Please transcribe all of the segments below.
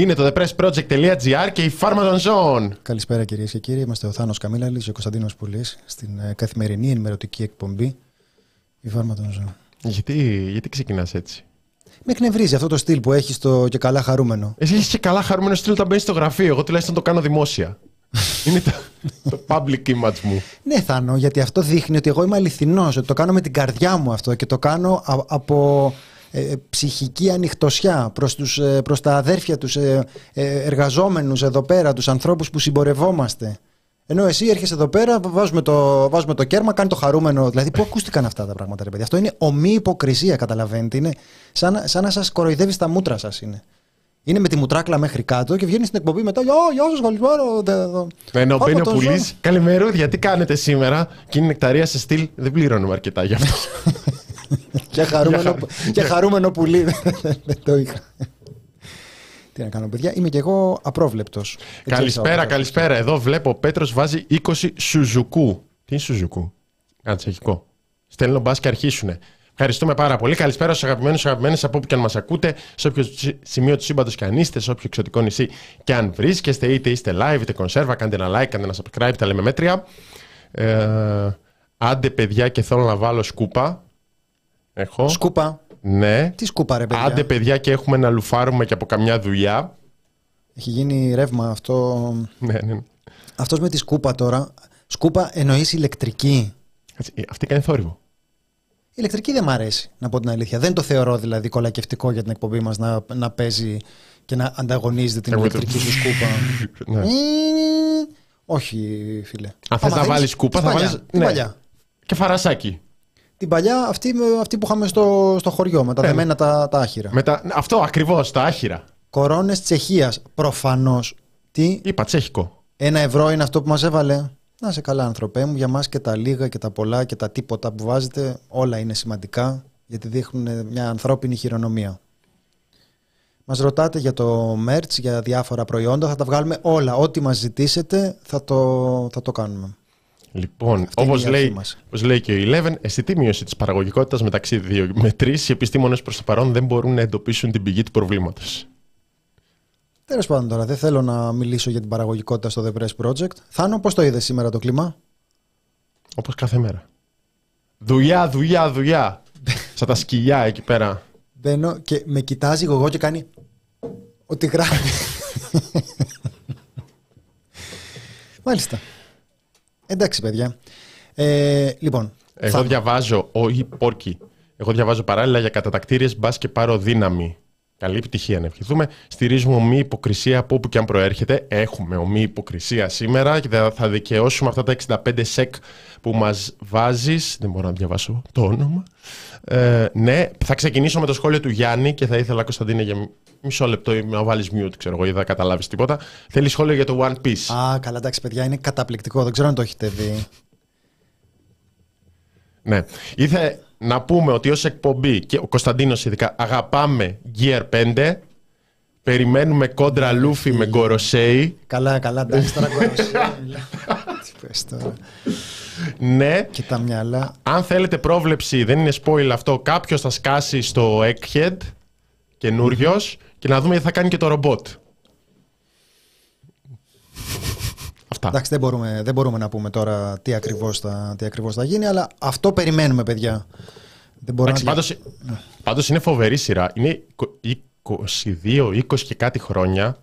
Είναι το thepressproject.gr και η Pharma των Ζώων. Καλησπέρα κυρίες και κύριοι. Είμαστε ο Θάνος Καμίλαλης και ο Κωνσταντίνος Πουλής στην ε, καθημερινή ενημερωτική εκπομπή η Pharma των Ζώων. Γιατί, γιατί ξεκινάς έτσι; Με εκνευρίζει αυτό το στυλ που έχεις το και καλά χαρούμενο. Εσύ έχεις και καλά χαρούμενο στυλ όταν μπαίνεις στο γραφείο. Εγώ τουλάχιστον το κάνω δημόσια. Είναι το, το public image μου. Ναι, Θάνο, γιατί αυτό δείχνει ότι εγώ είμαι αληθινός. Ότι το κάνω με την καρδιά μου αυτό και το κάνω α- από ε, ψυχική ανοιχτοσιά προς, τους, ε, προς τα αδέρφια τους ε, ε, εργαζόμενους εδώ πέρα, τους ανθρώπους που συμπορευόμαστε. Ενώ εσύ έρχεσαι εδώ πέρα, βάζουμε το, βάζουμε το κέρμα, κάνει το χαρούμενο. Δηλαδή, πού ακούστηκαν αυτά τα πράγματα, ρε παιδιά. Αυτό είναι ομή υποκρισία, καταλαβαίνετε. Είναι σαν, σαν να σας κοροϊδεύει στα μούτρα σας. Είναι. είναι με τη μουτράκλα μέχρι κάτω και βγαίνει στην εκπομπή μετά. Γεια, γεια σας, καλησπέρα. δε- δε- Ενώ Πάρε μπαίνει ο το πουλής. ζώο. Καλημερούδια, τι κάνετε σήμερα; Και είναι νεκταρία σε στυλ. Δεν πληρώνουμε αρκετά γι' αυτό. Και χαρούμενο, Για- και χαρούμενο πουλί. Δεν το είχα. Τι να κάνω, παιδιά. Είμαι και εγώ απρόβλεπτος. καλησπέρα, καλησπέρα. Εδώ βλέπω ο Πέτρος βάζει 20 Σουζουκού. Τι είναι Σουζουκού; Α, τσεχικό. Στέλνω μπα και αρχίσουνε. Ευχαριστούμε πάρα πολύ. Καλησπέρα στους αγαπημένους και αγαπημένες από όπου και αν μας ακούτε, σε όποιο τσι- σημείο του σύμπαντος και αν είστε, σε όποιο εξωτικό νησί και αν βρίσκεστε, είτε είστε live είτε κονσέρβα. Κάντε ένα like, κάντε ένα subscribe, τα λέμε μέτρια. Ε, άντε, παιδιά, και θέλω να βάλω σκούπα. Έχω. Σκούπα. Ναι. Τι σκούπα, ρε παιδιά. Άντε, παιδιά, και έχουμε να λουφάρουμε και από καμιά δουλειά. Έχει γίνει ρεύμα αυτό. Ναι, ναι. Αυτός με τη σκούπα τώρα. Σκούπα εννοείς ηλεκτρική. Κάτσε, ε, Αυτή κάνει θόρυβο. Η ηλεκτρική δεν μ' αρέσει, να πω την αλήθεια. Δεν το θεωρώ δηλαδή κολακευτικό για την εκπομπή μας να, να παίζει και να ανταγωνίζεται την Εγώ το- ηλεκτρική του σκούπα. Ναι. Ε, Όχι, φίλε. Αν θες Άμα να θέλεις, βάλεις σκούπα, την θα παλιά, βάλεις- Την ναι. παλιά. Και φαρασάκι. Την παλιά, αυτή, με- αυτή που είχαμε στο, στο χωριό, με τα Ναι. δεμένα τα, τα άχυρα. Μετά, αυτό ακριβώς, τα άχυρα. Κορώνες Τσεχίας. Προφανώς. Τι, Είπα τσέχικο. ένα ευρώ είναι αυτό που μας έβαλε. Να σε καλά, ανθρωπέ μου. Για μας και τα λίγα και τα πολλά και τα τίποτα που βάζετε, όλα είναι σημαντικά γιατί δείχνουν μια ανθρώπινη χειρονομία. Μας ρωτάτε για το merch, για διάφορα προϊόντα, θα τα βγάλουμε όλα. Ό,τι μας ζητήσετε θα το, θα το κάνουμε. Λοιπόν, Αυτή είναι όπως η αρχή λέει, μας. όπως λέει και ο Eleven, αισθητή μείωση της παραγωγικότητας μεταξύ 2 με 3, οι επιστήμονες προς το παρόν δεν μπορούν να εντοπίσουν την πηγή του προβλήματος. Τέλος πάντων τώρα, δεν θέλω να μιλήσω για την παραγωγικότητα στο The Press Project. Θάνο, πώς το είδες σήμερα το κλίμα; Όπως κάθε μέρα. Δουλειά, δουλειά, δουλειά. Σαν τα σκυλιά εκεί πέρα. Μπαίνω και με κοιτάζει εγώ και κάνει ότι γράφει. Μάλιστα. Εντάξει, παιδιά. Ε, λοιπόν. Εγώ θα- διαβάζω, όχι πόρκι. Εγώ διαβάζω παράλληλα για κατατακτήριες μπας και πάρω δύναμη. Καλή επιτυχία να ευχηθούμε. Στηρίζουμε ομή υποκρισία από όπου και αν προέρχεται. Έχουμε ομή υποκρισία σήμερα και θα- θα δικαιώσουμε αυτά τα 65 σεκ που μας βάζεις. Δεν μπορώ να διαβάσω το όνομα. Ε, ναι, θα ξεκινήσω με το σχόλιο του Γιάννη και θα ήθελα, Κωνσταντίνε, για μισό λεπτό να βάλεις mute, ξέρω εγώ, ή δεν θα καταλάβεις τίποτα. Θέλει σχόλιο για το One Piece. Α, καλά, εντάξει, παιδιά, είναι καταπληκτικό. Δεν ξέρω αν το έχετε δει. Ναι. Ήθε να πούμε ότι ως εκπομπή και ο Κωνσταντίνος ειδικά αγαπάμε Gear 5 περιμένουμε κόντρα Λούφι με Γκοροσέι Καλά, καλά, εντάξει, τώρα κοροσία, μιλάω. Τι πες τώρα. ναι Και τα μυαλά. αν θέλετε πρόβλεψη δεν είναι spoil αυτό κάποιος θα σκάσει στο Egghead καινούριος και να δούμε τι θα κάνει και το ρομπότ Αυτά. Εντάξει, δεν μπορούμε, δεν μπορούμε να πούμε τώρα τι ακριβώς, θα, τι ακριβώς θα γίνει, αλλά αυτό περιμένουμε, παιδιά. Δεν μπορώ Εντάξει, να... πάντως, πάντως είναι φοβερή σειρά. Είναι 22, 20 και κάτι χρόνια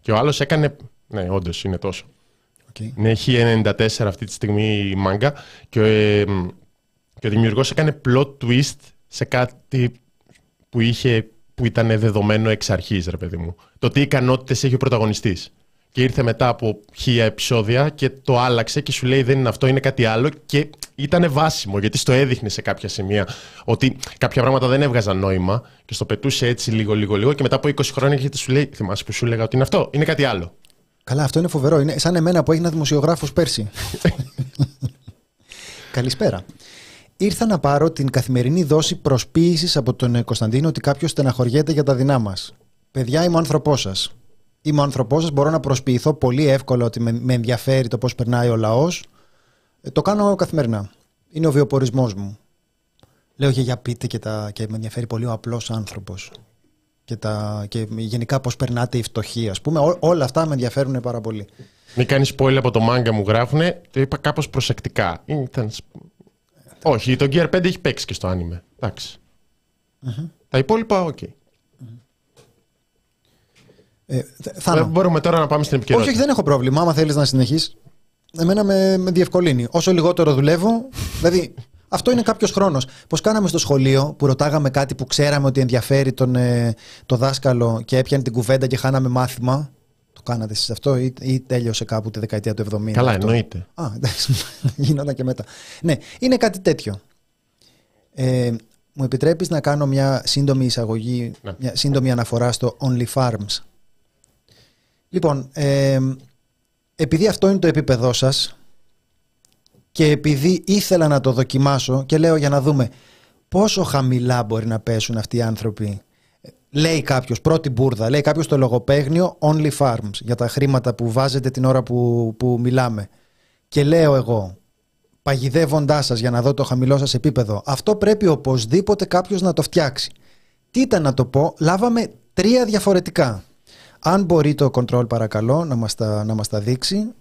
και ο άλλος έκανε... Ναι, όντως είναι τόσο. Οκ. Είναι 1094 αυτή τη στιγμή η μάνγκα και, ε, μ, και ο δημιουργός έκανε plot twist σε κάτι που, είχε, που ήταν δεδομένο εξ αρχής, ρε παιδί μου. Το τι ικανότητες έχει ο πρωταγωνιστής. Και ήρθε μετά από χίλια επεισόδια και το άλλαξε και σου λέει δεν είναι αυτό, είναι κάτι άλλο και ήταν βάσιμο γιατί στο έδειχνε σε κάποια σημεία ότι κάποια πράγματα δεν έβγαζαν νόημα και στο πετούσε έτσι λίγο λίγο λίγο και μετά από 20 χρόνια έρχεται σου λέει θυμάσαι που σου έλεγα ότι είναι αυτό, είναι κάτι άλλο. Καλά, αυτό είναι φοβερό. Είναι σαν εμένα που έγινα δημοσιογράφος πέρσι. Καλησπέρα. Ήρθα να πάρω την καθημερινή δόση προσποίησης από τον ε, Κωνσταντίνο ότι κάποιος στεναχωριέται για τα δεινά μας. Παιδιά, είμαι ο άνθρωπός σας. Είμαι ο άνθρωπός σας. Μπορώ να προσποιηθώ πολύ εύκολα ότι με, με ενδιαφέρει το πώς περνάει ο λαός. το κάνω καθημερινά. Είναι ο βιοπορισμός μου. Λέω και για πείτε και, τα, και με ενδιαφέρει πολύ ο απλός άνθρωπος. Και, τα, και γενικά πώς περνάτε οι φτωχοί, ας πούμε. Ό, όλα αυτά με ενδιαφέρουν πάρα πολύ. Μην κάνεις spoiler από το μάνγκα μου γράφουνε. Το είπα κάπως προσεκτικά. Ήταν... Όχι, το Gear 5 έχει παίξει και στο άνιμε. Εντάξει. Τα υπόλοιπα, οκ. Ε, Θ- Θάνο. Ε, Μπορούμε τώρα να πάμε στην Όχι, επικαιρότητα. όχι, δεν έχω πρόβλημα. Άμα θέλεις να συνεχίσεις, εμένα με, με διευκολύνει. Όσο λιγότερο δουλεύω, δηλαδή αυτό είναι κάποιος χρόνος. Πώς κάναμε στο σχολείο που ρωτάγαμε κάτι που ξέραμε ότι ενδιαφέρει τον, ε, το δάσκαλο και έπιανε την κουβέντα και χάναμε μάθημα. Το κάνατε εσείς αυτό ή, ή τέλειωσε κάπου τη δεκαετία του 70. Καλά, αυτό; εννοείται. Α, εντάξει, γινόταν και μετά. Ναι, είναι κάτι τέτοιο. Ε, μου επιτρέπεις να κάνω μια σύντομη εισαγωγή, Ναι. μια σύντομη αναφορά στο Only Farms; Λοιπόν, ε, επειδή αυτό είναι το επίπεδό σας και επειδή ήθελα να το δοκιμάσω και λέω για να δούμε πόσο χαμηλά μπορεί να πέσουν αυτοί οι άνθρωποι. Λέει κάποιος, πρώτη μπουρδα, λέει κάποιος το λογοπαίγνιο Only Farms για τα χρήματα που βάζετε την ώρα που, που μιλάμε. Και λέω εγώ, παγιδεύοντάς σας για να δω το χαμηλό σας επίπεδο, αυτό πρέπει οπωσδήποτε κάποιος να το φτιάξει. Τι ήταν να το πω, λάβαμε τρία διαφορετικά. Αν μπορεί το control παρακαλώ να μας τα, να μας τα δείξει.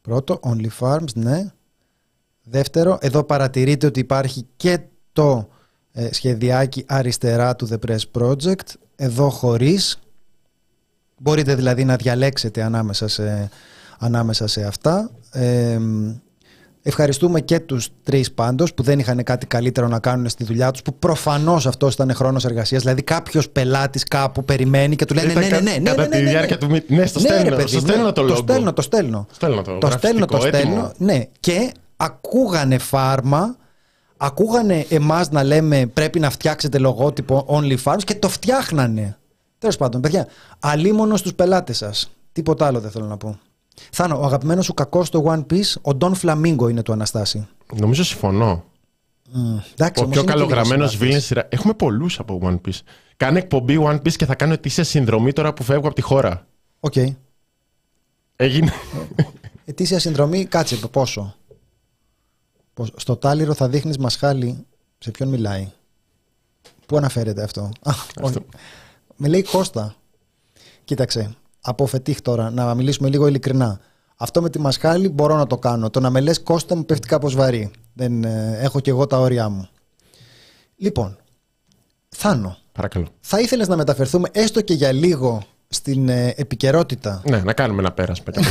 Πρώτο, Only Farms, ναι. Δεύτερο, εδώ παρατηρείτε ότι υπάρχει και το ε, σχεδιάκι αριστερά του The Press Project. Εδώ χωρίς. Μπορείτε δηλαδή να διαλέξετε ανάμεσα σε, ανάμεσα σε αυτά. Ε, Ευχαριστούμε και τους τρεις πάντως που δεν είχαν κάτι καλύτερο να κάνουν στη δουλειά τους που προφανώς αυτός ήταν χρόνος εργασίας δηλαδή κάποιος πελάτης κάπου περιμένει και του λένε Ήταν ναι, ναι, κα- ναι, ναι, κατά ναι, τη ναι, ναι, διάρκεια ναι. του meet- ναι, στο Ναι, ρε στέλνω, παιδί στο μου, στέλνω το Το logo. στέλνω, το στέλνω. Στέλνω το, Το στέλνω, το γραφιστικό, στέλνω. έτοιμο. Ναι, και ακούγανε φάρμα, ακούγανε εμάς να λέμε πρέπει να φτιάξετε λογότυπο Only Farms και το φτιάχνανε. Τέλος πάντων, παιδιά, αλίμονο στους πελάτες σας. Τίποτα άλλο δεν θέλω να πω. Θάνο, ο αγαπημένος σου κακός στο One Piece, ο Doflamingo είναι του Αναστάση. Νομίζω συμφωνώ. Μμ, εντάξει, Ο όμως πιο είναι και λίγος καλογραμμένος συμπαθής. villain σειρά. Έχουμε πολλούς από One Piece. Κάνε εκπομπή One Piece και θα κάνω ετήσια συνδρομή τώρα που φεύγω από τη χώρα. Οκ. Έγινε. Ετήσια συνδρομή, κάτσε πόσο; Πόσο. Στο τάλιρο θα δείχνεις μασχάλη. Σε ποιον μιλάει. Πού αναφέρεται αυτό; Α, όχι. Με λέει Κώστα. Κοίταξε. Από φετίχ τώρα, να μιλήσουμε λίγο ειλικρινά. Αυτό με τη μασχάλη μπορώ να το κάνω. Το να με λες Κώστα μου πέφτει κάπως βαρύ. Δεν, ε, έχω και εγώ τα όρια μου. Λοιπόν, Θάνο, Παρακαλώ. θα ήθελες να μεταφερθούμε έστω και για λίγο στην ε, επικαιρότητα; Ναι, να κάνουμε ένα πέρασμα.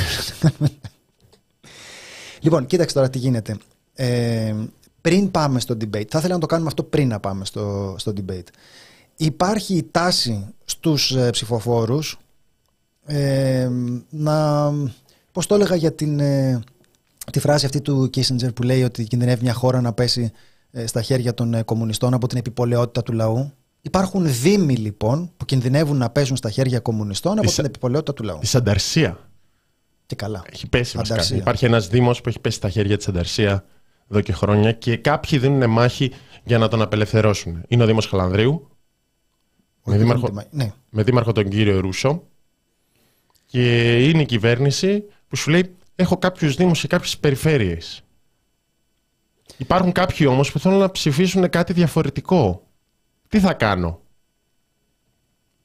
Λοιπόν, κοίταξε τώρα τι γίνεται. Ε, πριν πάμε στο debate, θα ήθελα να το κάνουμε αυτό πριν να πάμε στο, στο debate. Υπάρχει η τάση στους ε, ψηφοφόρους ε, να, πώς το έλεγα για την, ε, τη φράση αυτή του Kissinger που λέει ότι κινδυνεύει μια χώρα να πέσει ε, στα χέρια των ε, κομμουνιστών από την επιπολαιότητα του λαού. Υπάρχουν δήμοι λοιπόν που κινδυνεύουν να πέσουν στα χέρια κομμουνιστών από Της- την επιπολαιότητα του λαού. Τη Ανταρσία. Και καλά. Έχει πέσει βασικά. Ανταρσία. Υπάρχει ένας Δήμος που έχει πέσει στα χέρια της Ανταρσία εδώ και χρόνια και κάποιοι δίνουν μάχη για να τον απελευθερώσουν. Είναι ο Δήμος Χαλανδρίου, Ο με δήμαρχο, Δήμαρχο- Ναι. με δήμαρχο τον κύριο Ρούσο. Και είναι η κυβέρνηση που σου λέει: Έχω κάποιους Δήμους σε κάποιες περιφέρειες. Υπάρχουν κάποιοι όμως που θέλουν να ψηφίσουν κάτι διαφορετικό. Τι θα κάνω;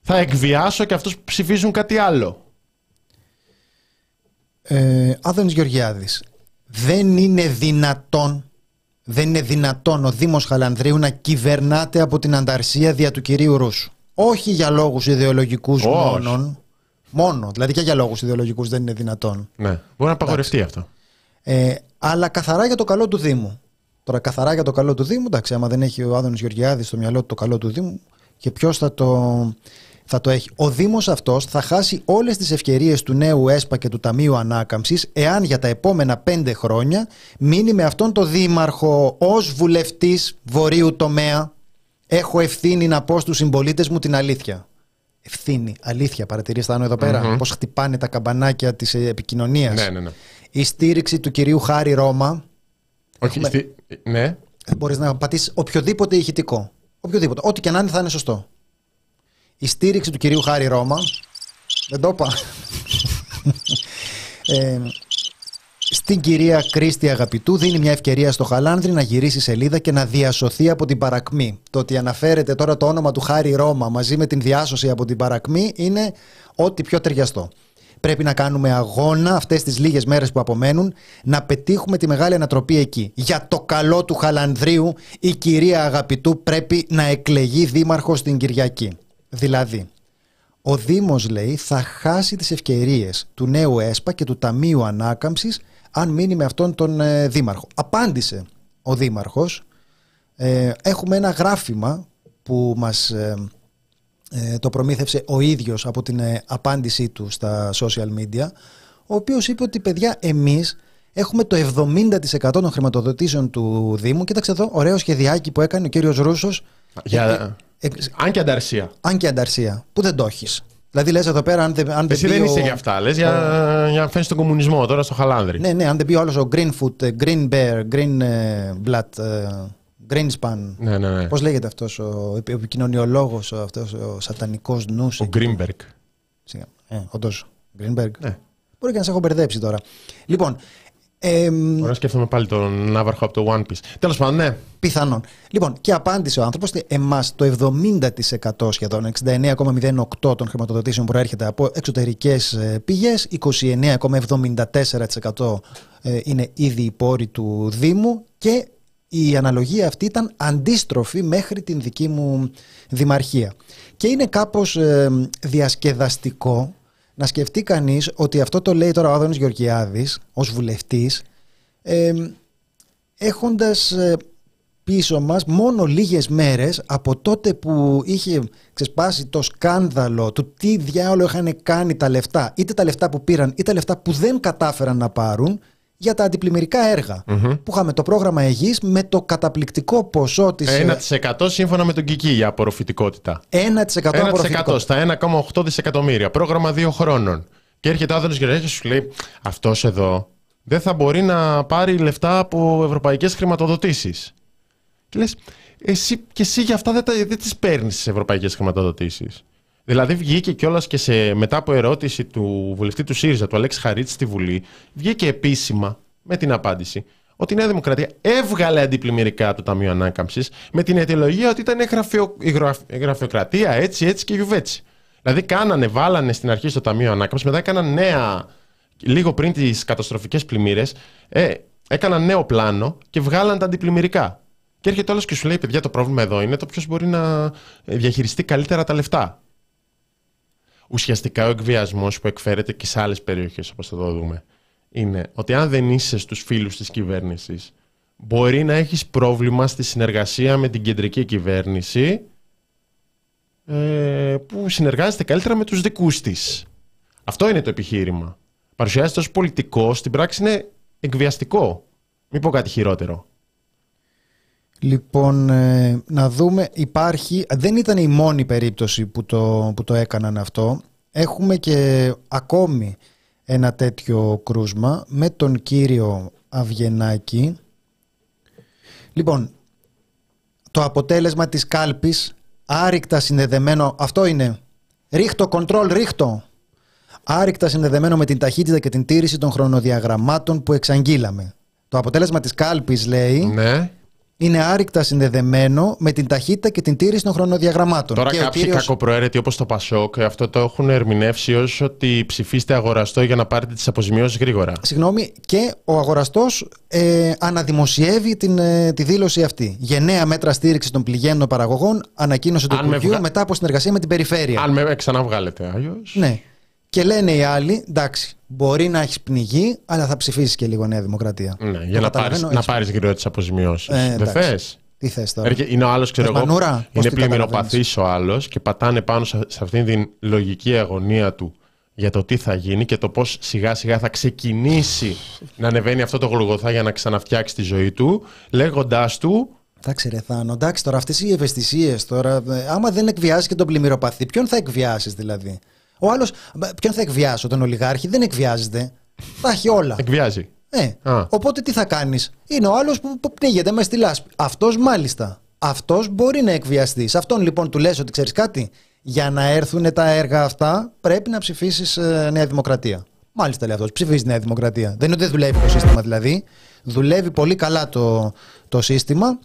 Θα εκβιάσω και αυτούς που ψηφίζουν κάτι άλλο. Ε, Άδωνης Γεωργιάδης, δεν είναι δυνατόν δεν είναι δυνατόν ο Δήμος Χαλανδρίου να κυβερνάται από την ανταρσία δια του κυρίου Ρούσου. Όχι για λόγους ιδεολογικούς Όχι. μόνον. Μόνο. Δηλαδή και για λόγους ιδεολογικούς δεν είναι δυνατόν. Ναι, μπορεί να απαγορευτεί αυτό. Ε, αλλά καθαρά για το καλό του Δήμου. Τώρα, καθαρά για το καλό του Δήμου, εντάξει, άμα δεν έχει ο Άδωνης Γεωργιάδης στο μυαλό του το καλό του Δήμου, και ποιος θα το, θα το έχει. Ο Δήμος αυτός θα χάσει όλες τις ευκαιρίες του νέου ΕΣΠΑ και του Ταμείου Ανάκαμψης εάν για τα επόμενα πέντε χρόνια μείνει με αυτόν το Δήμαρχο ως βουλευτής βορείου τομέα. Έχω ευθύνη να πω στους συμπολίτες μου την αλήθεια. Ευθύνη, αλήθεια, παρατηρείς Θάνο εδώ πέρα, πώς χτυπάνε τα καμπανάκια της ε, επικοινωνίας. Ναι, ναι, ναι. Η στήριξη του κυρίου Χάρη Ρώμα. Όχι, Έχουμε- στη... ναι. Μπορείς να πατήσεις οποιοδήποτε ηχητικό. Οποιοδήποτε. Ό,τι και να είναι θα είναι σωστό. Η στήριξη του κυρίου Χάρη Ρώμα. Δεν το είπα. ε, στην κυρία Κρίστη Αγαπητού δίνει μια ευκαιρία στο Χαλάνδρη να γυρίσει σελίδα και να διασωθεί από την παρακμή. Το ότι αναφέρεται τώρα το όνομα του Χάρη Ρώμα μαζί με την διάσωση από την παρακμή είναι ό,τι πιο ταιριαστό. Πρέπει να κάνουμε αγώνα αυτές τις λίγες μέρες που απομένουν να πετύχουμε τη μεγάλη ανατροπή εκεί. Για το καλό του Χαλανδρίου, η κυρία Αγαπητού πρέπει να εκλεγεί δήμαρχος την Κυριακή. Δηλαδή, ο Δήμος λέει θα χάσει τις ευκαιρίες του νέου ΕΣΠΑ και του Ταμείου Ανάκαμψης αν μείνει με αυτόν τον ε, Δήμαρχο. Απάντησε ο Δήμαρχος. Ε, έχουμε ένα γράφημα που μας ε, ε, το προμήθευσε ο ίδιος από την ε, απάντησή του στα social media ο οποίος είπε ότι παιδιά εμείς έχουμε το 70% των χρηματοδοτήσεων του Δήμου κοίταξε εδώ ωραίο σχεδιάκι που έκανε ο κύριος Ρούσος Για... Ε, ε, Αν και ανταρσία. αν και ανταρσία, που δεν το έχεις. Δηλαδή λες εδώ πέρα, αν δεν, αν Εσύ μπει δεν ο- είσαι για αυτά. Λες για, για να φέρει τον κομμουνισμό τώρα στο Χαλάνδρη. Ναι, ναι, αν δεν μπει ο άλλος ο Greenfoot, ε, Green Bear, Green ε, Blood, ε, Greenspan. ναι, ναι. ναι. Πώς λέγεται αυτός ο επι- επικοινωνιολόγος, αυτός ο σατανικός νους. Ο Γκρίνμπεργκ. Ε, Όντως. Greenberg. Ναι. Μπορεί και να σε έχω μπερδέψει τώρα. Λοιπόν, εμ, Ωραία, σκέφτομαι πάλι τον Ναύαρχο από το One Piece. Τέλος πάντων, ναι. Πιθανόν. Λοιπόν, και απάντησε ο άνθρωπος ότι εμάς το 70% σχεδόν, 69,08% των χρηματοδοτήσεων προέρχεται από εξωτερικές πηγές, 29,74% ε, είναι ήδη οι πόροι του Δήμου και η αναλογία αυτή ήταν αντίστροφη μέχρι την δική μου δημαρχία. Και είναι κάπως ε, διασκεδαστικό να σκεφτεί κανείς ότι αυτό το λέει τώρα ο Άδωνης Γεωργιάδης ως βουλευτής ε, έχοντας ε, πίσω μας μόνο λίγες μέρες από τότε που είχε ξεσπάσει το σκάνδαλο του τι διάολο είχαν κάνει τα λεφτά είτε τα λεφτά που πήραν είτε τα λεφτά που δεν κατάφεραν να πάρουν για τα αντιπλημμυρικά έργα που είχαμε το πρόγραμμα Αιγής με το καταπληκτικό ποσό της ε, 1% σύμφωνα με τον Κική για απορροφητικότητα. 1% 1% απορροφητικό. στα 1,8 δισεκατομμύρια. Πρόγραμμα δύο χρόνων. Και έρχεται ο Άδωνο Γερέκη και σου λέει: Αυτός εδώ δεν θα μπορεί να πάρει λεφτά από ευρωπαϊκές χρηματοδοτήσεις. Και λες, εσύ και εσύ για αυτά δεν, τα- δεν τις παίρνεις τι ευρωπαϊκές χρηματοδοτήσεις. Δηλαδή βγήκε κιόλας και σε, μετά από ερώτηση του βουλευτή του ΣΥΡΙΖΑ, του Αλέξη Χαρίτση στη Βουλή, βγήκε επίσημα με την απάντηση ότι η Νέα Δημοκρατία έβγαλε αντιπλημμυρικά το Ταμείο Ανάκαμψης με την αιτιολογία ότι ήταν γραφειο, η γραφ- η γραφειοκρατία έτσι, έτσι και γιουβέτσι. Δηλαδή κάνανε, βάλανε στην αρχή στο Ταμείο Ανάκαμψης, μετά έκαναν νέα, λίγο πριν τις καταστροφικές πλημμύρες, ε, έκαναν νέο πλάνο και βγάλαν τα αντιπλημμυρικά. Και έρχεται όλος και σου λέει: Παιδιά, το πρόβλημα εδώ είναι το ποιος μπορεί να διαχειριστεί καλύτερα τα λεφτά. Ουσιαστικά ο εκβιασμός που εκφέρεται και σε άλλες περιοχές, όπως θα το δούμε, είναι ότι αν δεν είσαι στους φίλους της κυβέρνησης, μπορεί να έχεις πρόβλημα στη συνεργασία με την κεντρική κυβέρνηση ε, που συνεργάζεται καλύτερα με τους δικούς της. Αυτό είναι το επιχείρημα. Παρουσιάζεται ως πολιτικό, στην πράξη είναι εκβιαστικό. Μην πω κάτι χειρότερο. Λοιπόν, ε, να δούμε, υπάρχει, δεν ήταν η μόνη περίπτωση που το, που το έκαναν αυτό. Έχουμε και ακόμη ένα τέτοιο κρούσμα με τον κύριο Αυγενάκη. Λοιπόν, το αποτέλεσμα της κάλπης άρρηκτα συνδεδεμένο, αυτό είναι, ρίχτο, control, ρίχτο. Άρρηκτα συνδεδεμένο με την ταχύτητα και την τήρηση των χρονοδιαγραμμάτων που εξαγγείλαμε. Το αποτέλεσμα της κάλπης λέει Ναι. Είναι άρρηκτα συνδεδεμένο με την ταχύτητα και την τήρηση των χρονοδιαγραμμάτων. Τώρα και ο κάποιοι κύριος- κακοπροαίρετοι όπως το Πασόκ αυτό το έχουν ερμηνεύσει ως ότι ψηφίστε αγοραστό για να πάρετε τις αποζημιώσεις γρήγορα. Συγγνώμη, και ο αγοραστός ε, αναδημοσιεύει την, ε, τη δήλωση αυτή. Γενναία μέτρα στήριξης των πληγέντων παραγωγών ανακοίνωσε το Αν με Υπουργείο βγα- μετά από συνεργασία με την περιφέρεια. Αν με ξαναβγάλετε αλλιώς. Ναι. Και λένε οι άλλοι, εντάξει, μπορεί να έχεις πνιγεί, αλλά θα ψηφίσεις και λίγο Νέα Δημοκρατία. Ναι, Το για να πάρεις, καταλαβαίνω να έτσι. πάρεις γρήγορα τις αποζημιώσεις. Ε, Δεν εντάξει. θες; Τι θες τώρα; Έρχε- Είναι ο άλλος, ξέρω Με εγώ. μανούρα, πώς Είναι την πλημμυροπαθή ο άλλος και πατάνε πάνω σε, σε αυτήν την λογική αγωνία του για το τι θα γίνει και το πώς σιγά σιγά θα ξεκινήσει να ανεβαίνει αυτό το γολγοθά για να ξαναφτιάξει τη ζωή του, λέγοντάς του. Εντάξει, ρε Θάνο, εντάξει τώρα αυτές οι ευαισθησίες τώρα. ε, Άμα δεν εκβιάζει και τον πλημμυροπαθή, ποιον θα εκβιάσεις δηλαδή; Ο άλλος, ποιον θα εκβιάσω, τον ολιγάρχη, δεν εκβιάζεται. Τα έχει όλα. Εκβιάζει. Ε, Α. οπότε τι θα κάνεις; Είναι ο άλλος που, που πνίγεται με στη λάσπη. Αυτός μάλιστα. Αυτός μπορεί να εκβιαστεί. Σε αυτόν λοιπόν του λες ότι ξέρεις κάτι; Για να έρθουν τα έργα αυτά, πρέπει να ψηφίσεις Νέα Δημοκρατία. Μάλιστα λέει αυτός. Ψηφίζει Νέα Δημοκρατία. Δεν είναι ότι δεν δουλεύει το σύστημα δηλαδή. Δουλεύει πολύ καλά το, το σύστημα.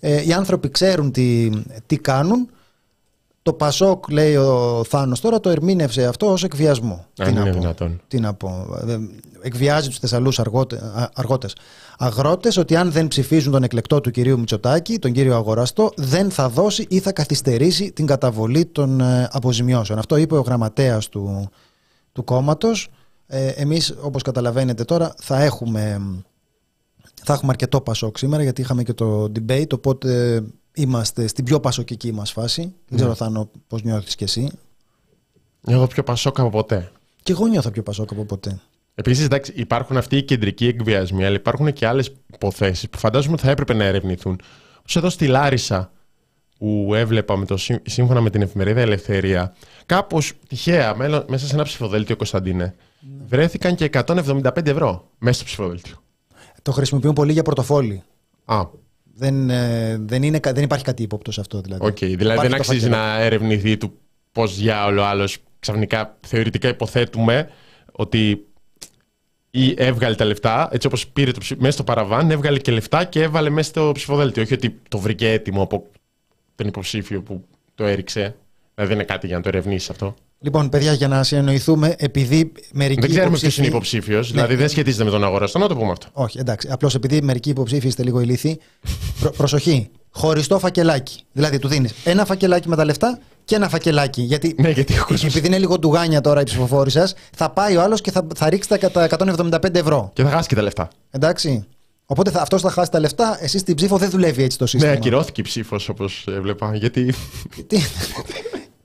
Ε, οι άνθρωποι ξέρουν τι, τι κάνουν. Το Πασόκ, λέει ο Θάνος τώρα, το ερμήνευσε αυτό ως εκβιασμό. Αν τι, να είναι πω. δυνατόν. τι να πω. Ε, Εκβιάζει τους Θεσσαλούς αργότε, α- αργότες. Αγρότες ότι αν δεν ψηφίζουν τον εκλεκτό του κυρίου Μητσοτάκη, τον κύριο Αγοραστό, δεν θα δώσει ή θα καθυστερήσει την καταβολή των ε, αποζημιώσεων. Αυτό είπε ο γραμματέας του, του κόμματος. Ε, εμείς, όπως καταλαβαίνετε τώρα, θα έχουμε, θα έχουμε αρκετό Πασόκ σήμερα, γιατί είχαμε και το debate, οπότε είμαστε στην πιο πασοκική μας φάση. Δεν ξέρω, Θάνο, πώς νιώθεις κι εσύ. Εγώ πιο πασόκα από ποτέ. Και εγώ νιώθω πιο πασόκ από ποτέ. Επίσης, εντάξει, υπάρχουν αυτοί οι κεντρικοί εκβιασμοί, αλλά υπάρχουν και άλλες υποθέσεις που φαντάζομαι ότι θα έπρεπε να ερευνηθούν. Όπως εδώ στη Λάρισα, που έβλεπα με το, σύμ- σύμφωνα με την εφημερίδα Ελευθερία, κάπως τυχαία μέλο- μέσα σε ένα ψηφοδέλτιο Κωνσταντίνε, βρέθηκαν και 175 ευρώ μέσα στο ψηφοδέλτιο. Το χρησιμοποιούν πολύ για πορτοφόλι. Α, Δεν, ε, δεν, είναι, κα- δεν υπάρχει κάτι ύποπτο σε αυτό δηλαδή. οκ. Δηλαδή Υπάρχει δεν το αξίζει φάκελο. να ερευνηθεί του πώς διάολο άλλος ξαφνικά θεωρητικά υποθέτουμε ότι ή έβγαλε τα λεφτά, έτσι όπως πήρε το ψη... μέσα στο παραβάν, έβγαλε και λεφτά και έβαλε μέσα στο ψηφοδέλτιο. Όχι ότι το βρήκε έτοιμο από τον υποψήφιο που το έριξε. Δηλαδή δεν είναι κάτι για να το ερευνήσεις αυτό. Λοιπόν, παιδιά, για να συνεννοηθούμε, επειδή μερικοί. δεν ξέρουμε ποιος υποψήφοι- είναι υποψήφιο, δηλαδή δεν σχετίζεται με τον αγοραστό. Να το πούμε αυτό. Όχι, εντάξει. Απλώς επειδή μερικοί υποψήφοι είστε λίγο ηλίθιοι, προ- προσοχή. Χωριστό φακελάκι. Δηλαδή, του δίνεις ένα φακελάκι με τα λεφτά και ένα φακελάκι. Γιατί, Ναι, γιατί ο κόσμος- επειδή είναι λίγο ντουγάνια τώρα οι ψηφοφόροι σας, θα πάει ο άλλος και θα, θα ρίξει τα κατά 175 ευρώ. Και θα χάσει και τα λεφτά. Εντάξει. Οπότε θα, αυτός θα χάσει τα λεφτά, εσύ στην ψήφο δεν δουλεύει έτσι το Ναι, σύστημα. ακυρώθηκε η ψήφος όπως έβλεπα. Γιατί.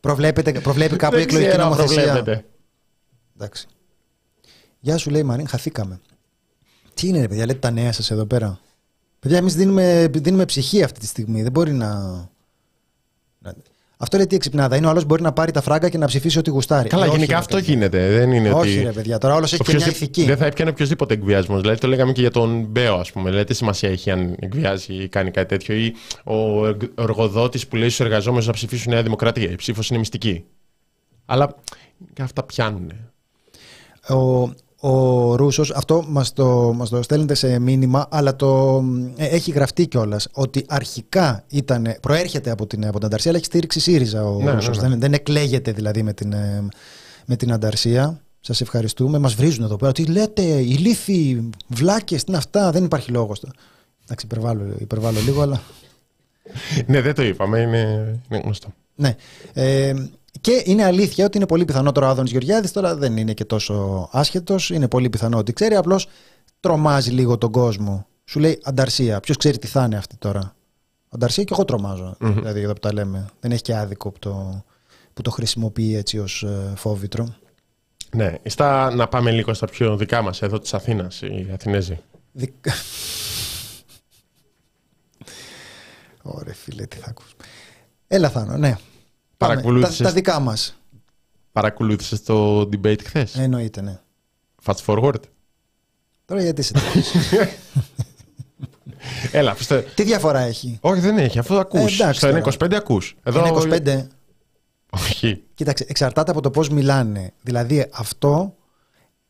Τι... Προβλέπετε, προβλέπει κάπου η δεν εκλογική ξέρω αν νομοθεσία. προβλέπεται. Εντάξει. Γεια σου, λέει η Μαρίν, χαθήκαμε. Τι είναι, ρε παιδιά, λέτε τα νέα σας εδώ πέρα. Παιδιά, εμείς δίνουμε, δίνουμε ψυχή αυτή τη στιγμή. Δεν μπορεί να. Να- Αυτό λέει τι εξυπνάδα. Είναι ο άλλος μπορεί να πάρει τα φράγκα και να ψηφίσει ό,τι γουστάρει. Καλά, Ε, όχι, γενικά ρε αυτό παιδιά. γίνεται. Δεν είναι Όχι, ότι. ρε παιδιά, τώρα όλος έχει και μια Οποιοςδήποτε- ηθική. Δεν θα έπιανε οποιοδήποτε εκβιασμός. Δηλαδή το λέγαμε και για τον Μπέο, ας πούμε. Δηλαδή τι σημασία έχει αν εκβιάζει ή κάνει κάτι τέτοιο. Ή ο εργοδότη που λέει στους εργαζόμενους να ψηφίσουν Νέα Δημοκρατία. Η ψήφος είναι μυστική. Αλλά και αυτά πιάνουν. Ο, ο Ρούσος, αυτό μας το, μας το στέλνετε σε μήνυμα, αλλά το ε, έχει γραφτεί κιόλας ότι αρχικά ήταν, προέρχεται από την, από την Ανταρσία, αλλά έχει στήριξη ΣΥΡΙΖΑ ο Ναι, Ρούσος. ναι, ναι. Δεν, δεν εκλέγεται δηλαδή με την, ε, με την Ανταρσία. Σας ευχαριστούμε. Μας βρίζουν εδώ πέρα. Τι λέτε, ηλίθιοι, βλάκες, τι είναι αυτά, δεν υπάρχει λόγος. Εντάξει, υπερβάλλω, υπερβάλλω λίγο, αλλά ναι, δεν το είπαμε, είναι, είναι γνωστό. Ναι. Ε, και είναι αλήθεια ότι είναι πολύ πιθανό τώρα ο Άδωνης Γεωργιάδης, τώρα δεν είναι και τόσο άσχετος. Είναι πολύ πιθανό ότι ξέρει, απλώς τρομάζει λίγο τον κόσμο. Σου λέει Ανταρσία. Ποιος ξέρει τι θα είναι αυτή τώρα. Ανταρσία και εγώ τρομάζω. Mm-hmm. Δηλαδή εδώ που τα λέμε. Δεν έχει και άδικο που το, που το χρησιμοποιεί έτσι ως ε, φόβητρο. Ναι, στα, να πάμε λίγο στα πιο δικά μας εδώ της Αθήνας, οι Αθηνέζοι. Δικα... Ωραία φίλε, τι θα ακούς. Έλα Θάνο, ναι. Παρακολούθησες... Τα, τα δικά μας. Παρακολούθησες το debate χθες; Εννοείται, ναι. Fast forward. Τώρα γιατί σε Έλα, φυστε... Τι διαφορά έχει; Όχι, δεν έχει, αφού ακούς. Ε, Στο 25 ακούς. Εδώ... Είναι 25. Όχι. Κοίταξε, εξαρτάται από το πώς μιλάνε. Δηλαδή αυτό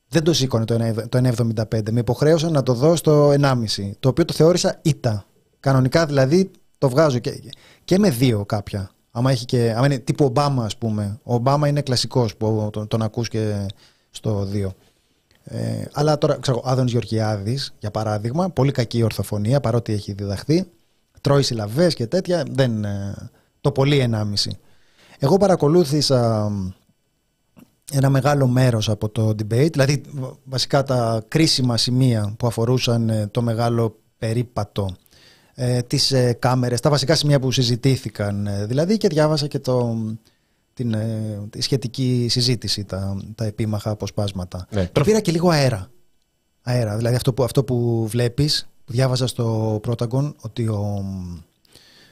δεν το σήκωνε το 1,75. Με υποχρέωσαν να το δω στο 1,5. Το οποίο το θεώρησα ήττα. Κανονικά δηλαδή το βγάζω και, και με δύο κάποια. Άμα, έχει και, άμα είναι τύπου Ομπάμα, ας πούμε. Ο Ομπάμα είναι κλασικός που τον, τον ακούς και στο 2. Ε, αλλά τώρα, ξέρω, Άδων Γεωργιάδης, για παράδειγμα, πολύ κακή ορθοφωνία παρότι έχει διδαχθεί. Τρώει συλλαβές και τέτοια. Δεν, ε, το πολύ 1,5. Εγώ παρακολούθησα ένα μεγάλο μέρος από το debate, δηλαδή βασικά τα κρίσιμα σημεία που αφορούσαν ε, το μεγάλο περίπατο ε, τις ε, κάμερες, τα βασικά σημεία που συζητήθηκαν ε, δηλαδή και διάβασα και το, την, ε, τη σχετική συζήτηση, τα, τα επίμαχα αποσπάσματα. Ναι. Και πήρα και λίγο αέρα. Αέρα, δηλαδή αυτό που, αυτό που βλέπεις, που διάβαζα στο Πρόταγκον, ότι ο,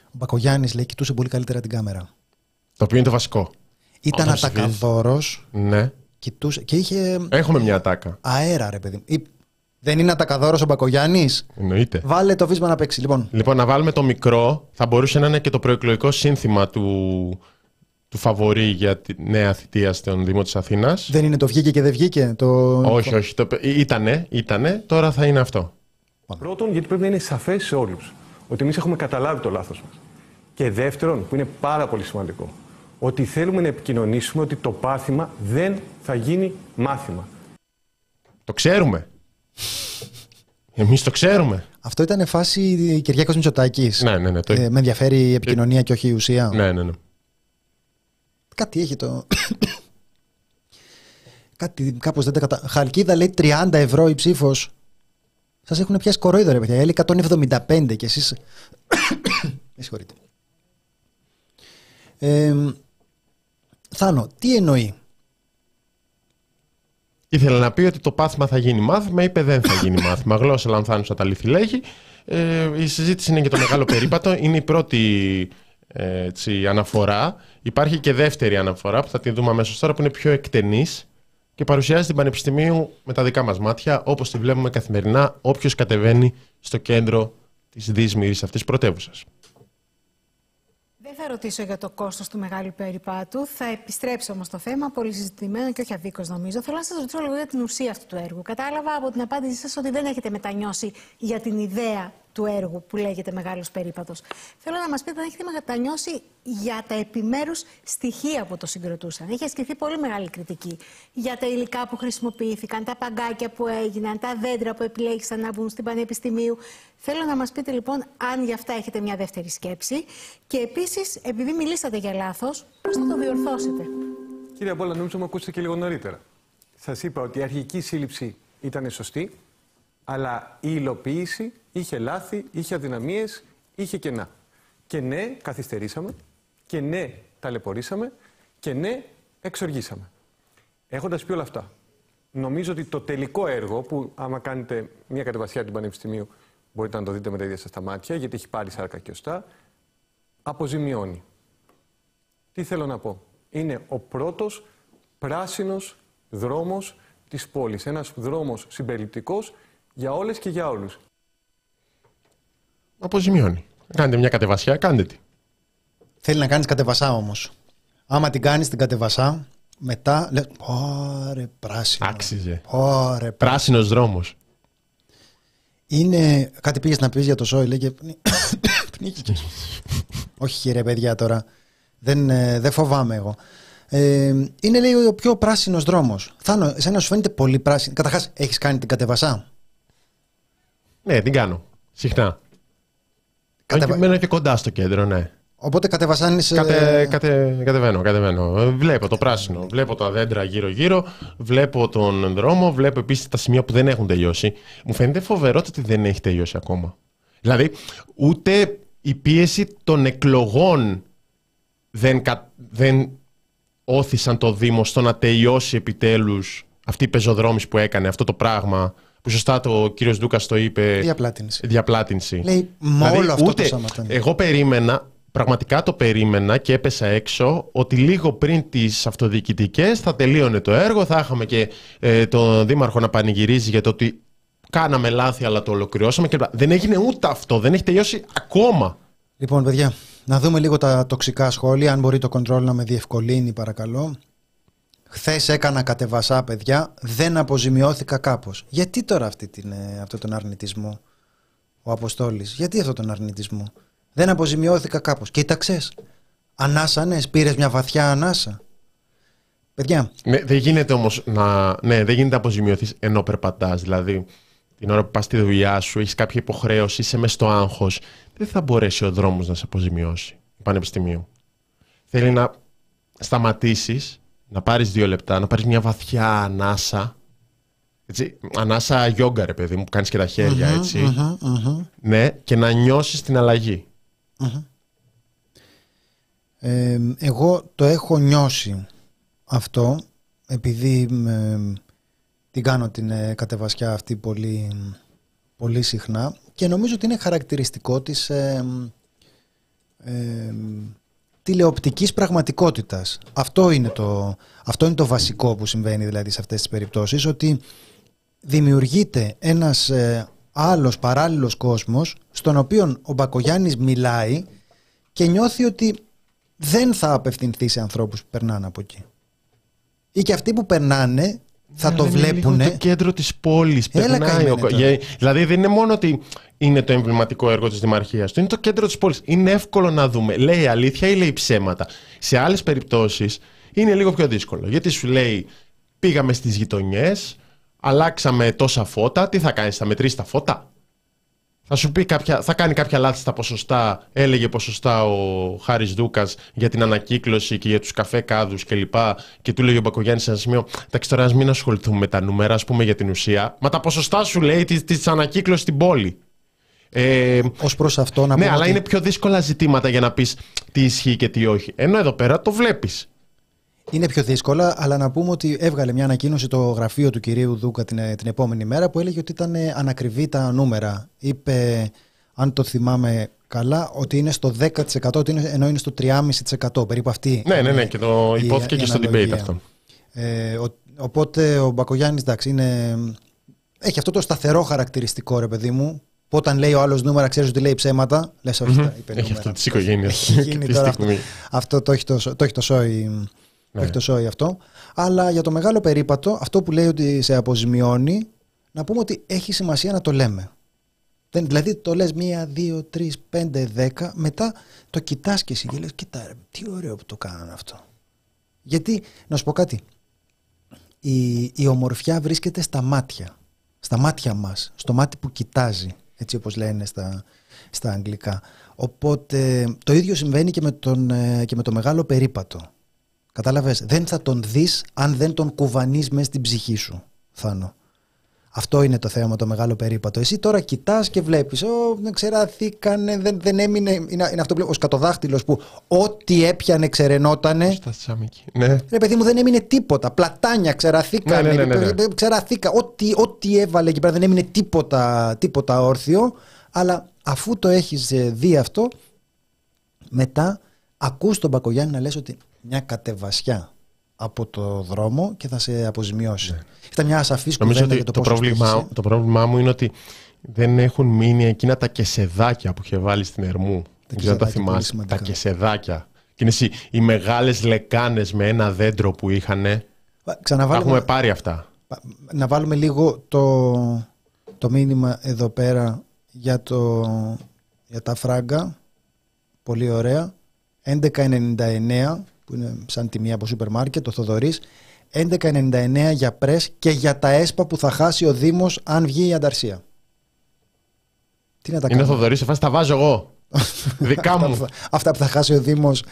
ο Μπακογιάννης λέει κοιτούσε πολύ καλύτερα την κάμερα. Το οποίο είναι το βασικό. Ήταν ατακαδόρος. Ναι. Κοιτούσε, και είχε... Έχουμε μια ατάκα. Αέρα ρε παιδί. Δεν είναι ατακαδόρος ο Μπακογιάννης; Εννοείται. Βάλε το βίσμα να παίξει. Λοιπόν. λοιπόν, να βάλουμε το μικρό. Θα μπορούσε να είναι και το προεκλογικό σύνθημα του, του φαβορή για τη νέα θητεία στον Δήμο της Αθήνας. Δεν είναι το βγήκε και δεν βγήκε. Το... Όχι, όχι. Το... Ήτανε, ήτανε, τώρα θα είναι αυτό. Πρώτον, γιατί πρέπει να είναι σαφές σε όλους ότι εμείς έχουμε καταλάβει το λάθος μας. Και δεύτερον, που είναι πάρα πολύ σημαντικό, ότι θέλουμε να επικοινωνήσουμε ότι το πάθημα δεν θα γίνει μάθημα. Το ξέρουμε. Εμείς το ξέρουμε. Αυτό ήταν φάση Κυριάκο Μητσοτάκης. Ναι, ναι, ναι. Το... Ε, με ενδιαφέρει η επικοινωνία και όχι η ουσία. Ναι, ναι, ναι. Κάτι έχει το. Κάτι κάπως δεν τα κατα... Χαλκίδα λέει 30 ευρώ η ψήφος. Σας έχουν πιάσει κορόιδο, ρε παιδιά. Λέει 175 και εσεί. Με συγχωρείτε. Ε, Θάνο, τι εννοεί; Ήθελε να πει ότι το πάθημα θα γίνει μάθημα, είπε δεν θα γίνει μάθημα. Γλώσσα λανθάνουσα τα λύθη λέγει. Ε, η συζήτηση είναι για το μεγάλο περίπατο. Είναι η πρώτη ε, έτσι, αναφορά. Υπάρχει και δεύτερη αναφορά που θα τη δούμε αμέσως τώρα που είναι πιο εκτενής και παρουσιάζει την Πανεπιστημίου με τα δικά μας μάτια όπως τη βλέπουμε καθημερινά όποιος κατεβαίνει στο κέντρο της δύσμηρη αυτής πρωτεύουσας θα ρωτήσω για το κόστος του μεγάλου περιπάτου. Θα επιστρέψω όμως στο θέμα, πολύ συζητημένο και όχι αδίκως νομίζω. Θέλω να σας ρωτήσω λίγο για την ουσία αυτού του έργου. Κατάλαβα από την απάντησή σας ότι δεν έχετε μετανιώσει για την ιδέα του έργου που λέγεται Μεγάλος Περίπατος. Θέλω να μας πείτε αν έχετε μετανιώσει για τα επιμέρους στοιχεία που το συγκροτούσαν. Έχει ασκηθεί πολύ μεγάλη κριτική για τα υλικά που χρησιμοποιήθηκαν, τα παγκάκια που έγιναν, τα δέντρα που επιλέξαν να μπουν στην Πανεπιστημίου. Θέλω να μας πείτε λοιπόν αν για αυτά έχετε μια δεύτερη σκέψη. Και επίσης, επειδή μιλήσατε για λάθος, πώς θα το διορθώσετε; Κύριε Απόλα, νομίζω μου ακούσατε και λίγο νωρίτερα. Σας είπα ότι η αρχική σύλληψη ήταν σωστή, αλλά η υλοποίηση είχε λάθη, είχε αδυναμίες, είχε κενά. Και ναι, καθυστερήσαμε, και ναι, ταλαιπωρήσαμε, και ναι, εξοργήσαμε. Έχοντας πει όλα αυτά, νομίζω ότι το τελικό έργο, που άμα κάνετε μια κατεβασιά του Πανεπιστημίου, μπορείτε να το δείτε με τα ίδια σας τα μάτια, γιατί έχει πάρει σάρκα και οστά, αποζημιώνει. Τι θέλω να πω; Είναι ο πρώτος πράσινος δρόμος της πόλης. Ένας δρόμος συμπεριληπτικός για όλες και για όλους. Αποζημιώνει. Κάντε μια κατεβασιά, κάντε τη. Θέλει να κάνεις κατεβασά όμως. Άμα την κάνεις την κατεβασά, μετά λες, ωρε πράσινο. Άξιζε. Ωρε Πράσινος δρόμος. Είναι, κάτι πήγες να πεις για το σόι, λέγε, πνίγηκες. Όχι κύριε παιδιά τώρα, δεν, ε, δεν φοβάμαι εγώ. Ε, είναι λέει ο πιο πράσινος δρόμος. Θάνο, εσένα σου φαίνεται πολύ πράσινο. Καταρχάς, έχεις κάνει την κατεβασά; Ναι, την κάνω. Συχνά. Κατεβα- Μένω και κοντά στο κέντρο, ναι. Οπότε κατεβασάνεις. Κατε, κατε, κατεβαίνω, κατεβαίνω. Ε, Βλέπω το πράσινο, βλέπω τα δέντρα γύρω-γύρω, βλέπω τον δρόμο, βλέπω επίσης τα σημεία που δεν έχουν τελειώσει. Μου φαίνεται φοβερό το ότι δεν έχει τελειώσει ακόμα. Δηλαδή, ούτε η πίεση των εκλογών δεν, κα- δεν όθησαν το Δήμο στο να τελειώσει επιτέλους αυτή η πεζοδρόμηση που έκανε, αυτό το πράγμα που σωστά το κύριος Ντούκας το είπε, Διαπλάτηνση. διαπλάτηνση. Λέει, με όλο αυτό το Σαμαρτάνι. Εγώ περίμενα, πραγματικά το περίμενα και έπεσα έξω ότι λίγο πριν τις αυτοδιοικητικές θα τελείωνε το έργο, θα είχαμε και ε, τον Δήμαρχο να πανηγυρίζει για το ότι κάναμε λάθη αλλά το ολοκληρώσαμε και δεν έγινε ούτε αυτό, δεν έχει τελειώσει ακόμα. Λοιπόν, παιδιά, να δούμε λίγο τα τοξικά σχόλια. Αν μπορεί το control να με διευκολύνει, παρακαλώ. Χθες έκανα κατεβασά, παιδιά. Δεν αποζημιώθηκα κάπως. Γιατί τώρα αυτή την, ε, αυτό τον αρνητισμό, ο Αποστόλης, γιατί αυτό τον αρνητισμό; Δεν αποζημιώθηκα κάπως. Κοίταξες. Ανάσανες, πήρες μια βαθιά ανάσα. Παιδιά, Ναι, δεν γίνεται όμως να. Ναι, δεν γίνεται να αποζημιωθείς ενώ περπατάς. Δηλαδή, την ώρα που πας στη δουλειά σου, έχεις κάποια υποχρέωση, είσαι μες στο άγχος, δεν θα μπορέσει ο δρόμος να σε αποζημιώσει. Πανεπιστημίου. Θέλει να σταματήσεις, να πάρεις δύο λεπτά, να πάρεις μια βαθιά ανάσα. Έτσι, ανάσα γιόγκα, ρε παιδί μου, που κάνεις και τα χέρια, έτσι. μμμ, μμμ. Ναι, και να νιώσεις την αλλαγή. Ε, εγώ το έχω νιώσει αυτό επειδή ε, την κάνω την ε, κατεβασιά αυτή πολύ, πολύ συχνά και νομίζω ότι είναι χαρακτηριστικό της ε, ε, τηλεοπτικής πραγματικότητας. Αυτό είναι, το, αυτό είναι το βασικό που συμβαίνει δηλαδή σε αυτές τις περιπτώσεις ότι δημιουργείται ένας ε, άλλος παράλληλος κόσμος στον οποίο ο Μπακογιάννης μιλάει και νιώθει ότι δεν θα απευθυνθεί σε ανθρώπους που περνάνε από εκεί. Ή και αυτοί που περνάνε θα το Αλλά είναι λίγο βλέπουν. το κέντρο της πόλης. Έλα, καημένε τώρα. Δηλαδή δεν είναι μόνο ότι είναι το εμβληματικό έργο της Δημαρχίας του, είναι το κέντρο της πόλης. Είναι εύκολο να δούμε. Λέει αλήθεια ή λέει ψέματα. Σε άλλες περιπτώσεις είναι λίγο πιο δύσκολο. Γιατί σου λέει πήγαμε στις γειτονιές, αλλάξαμε τόσα φώτα. Τι θα κάνεις, θα μετρήσεις τα φώτα; Θα σου πει κάποια, θα κάνει κάποια λάθη στα ποσοστά. Έλεγε ποσοστά ο Χάρη Δούκας για την ανακύκλωση και για τους καφέ κάδους κλπ. Και του λέγει ο Μπακογιάννης σε ένα σημείο: Εντάξει, τώρα ας μην ασχοληθούμε με τα νούμερα, ας πούμε για την ουσία. Μα τα ποσοστά σου λέει της της ανακύκλωσης στην πόλη. Ε, Ως προς αυτό να ναι, πούμε αλλά ότι είναι πιο δύσκολα ζητήματα για να πεις τι ισχύει και τι όχι. Ενώ εδώ πέρα το βλέπεις. Είναι πιο δύσκολα, αλλά να πούμε ότι έβγαλε μια ανακοίνωση το γραφείο του κυρίου Δούκα την, ε, την επόμενη μέρα που έλεγε ότι ήταν ε, ανακριβή τα νούμερα. Είπε, αν το θυμάμαι καλά, ότι είναι στο 10% ότι είναι, ενώ είναι στο 3,5% περίπου αυτή. Ναι, ναι, ναι, είναι και το η- υπόθηκε η και στο debate αναλογία. αυτό. Ε, ο- οπότε ο Μπακογιάννης εντάξει είναι, έχει αυτό το σταθερό χαρακτηριστικό ρε παιδί μου που όταν λέει ο άλλος νούμερα ξέρεις ότι λέει ψέματα λες όχι τα είπε Έχει νούμερα. αυτό τη οικογένεια. Έχει γίνει τώρα αυτό, αυτό το έχει το, το, έχει το σόι το Ναι. έχει το σόι αυτό αλλά για το μεγάλο περίπατο αυτό που λέει ότι σε αποζημιώνει να πούμε ότι έχει σημασία να το λέμε δεν, δηλαδή το λες μία, δύο, τρεις, πέντε, δέκα μετά το κοιτάς και εσύ και λες κοίτα ρε, τι ωραίο που το κάνανε αυτό γιατί, να σου πω κάτι, η, η ομορφιά βρίσκεται στα μάτια. Στα μάτια μας, στο μάτι που κοιτάζει, έτσι όπως λένε στα, στα αγγλικά. Οπότε το ίδιο συμβαίνει και με, τον, ε, και με το μεγάλο περίπατο. Κατάλαβες, δεν θα τον δεις αν δεν τον κουβανείς μέσα στην ψυχή σου, Θάνο. Αυτό είναι το θέμα με το μεγάλο περίπατο. Εσύ τώρα κοιτάς και βλέπεις. Ω, δεν ξεραθήκανε, δεν, δεν έμεινε. Είναι, είναι αυτό που λέω, ο σκατοδάχτυλος που ό,τι έπιανε ξερενότανε. Στα τσάμικη. Ναι. Ρε παιδί μου δεν έμεινε τίποτα. Πλατάνια, ξεραθήκανε. Ναι, ναι, ναι, ναι, ναι. Ξεραθήκα. Ό,τι, ό,τι έβαλε εκεί πέρα δεν έμεινε τίποτα, τίποτα όρθιο. Αλλά αφού το έχεις ε, δει αυτό, μετά ακούς τον Μπακογιάννη να λες ότι μια κατεβασιά από το δρόμο και θα σε αποζημιώσει. Ήταν μια ασαφής Ναι. Νομίζω κουβέντα ότι για το, το, πόσο πρόβλημα, στήχησε. το πρόβλημά μου είναι ότι δεν έχουν μείνει εκείνα τα κεσεδάκια που είχε βάλει στην Ερμού. Δεν ξέρω αν τα κεσεδάκια, πολύ θυμάσαι. σημαντικά. Τα κεσεδάκια. Και είναι εσύ, οι μεγάλες λεκάνες με ένα δέντρο που είχαν. Τα Ξαναβάλουμε, έχουμε πάρει αυτά. να βάλουμε λίγο το, το μήνυμα εδώ πέρα για, το, για τα φράγκα. Πολύ ωραία. 11,99 που είναι σαν τιμή από σούπερ μάρκετ, το Θοδωρής. 11,99 για πρες και για τα έσπα που θα χάσει ο Δήμος αν βγει η ανταρσία. Τι να τα Είναι ο κάνουμε. Θοδωρή, σε φάση τα βάζω εγώ. Δικά μου. Αυτά που θα- αυτά που θα χάσει ο Δήμος.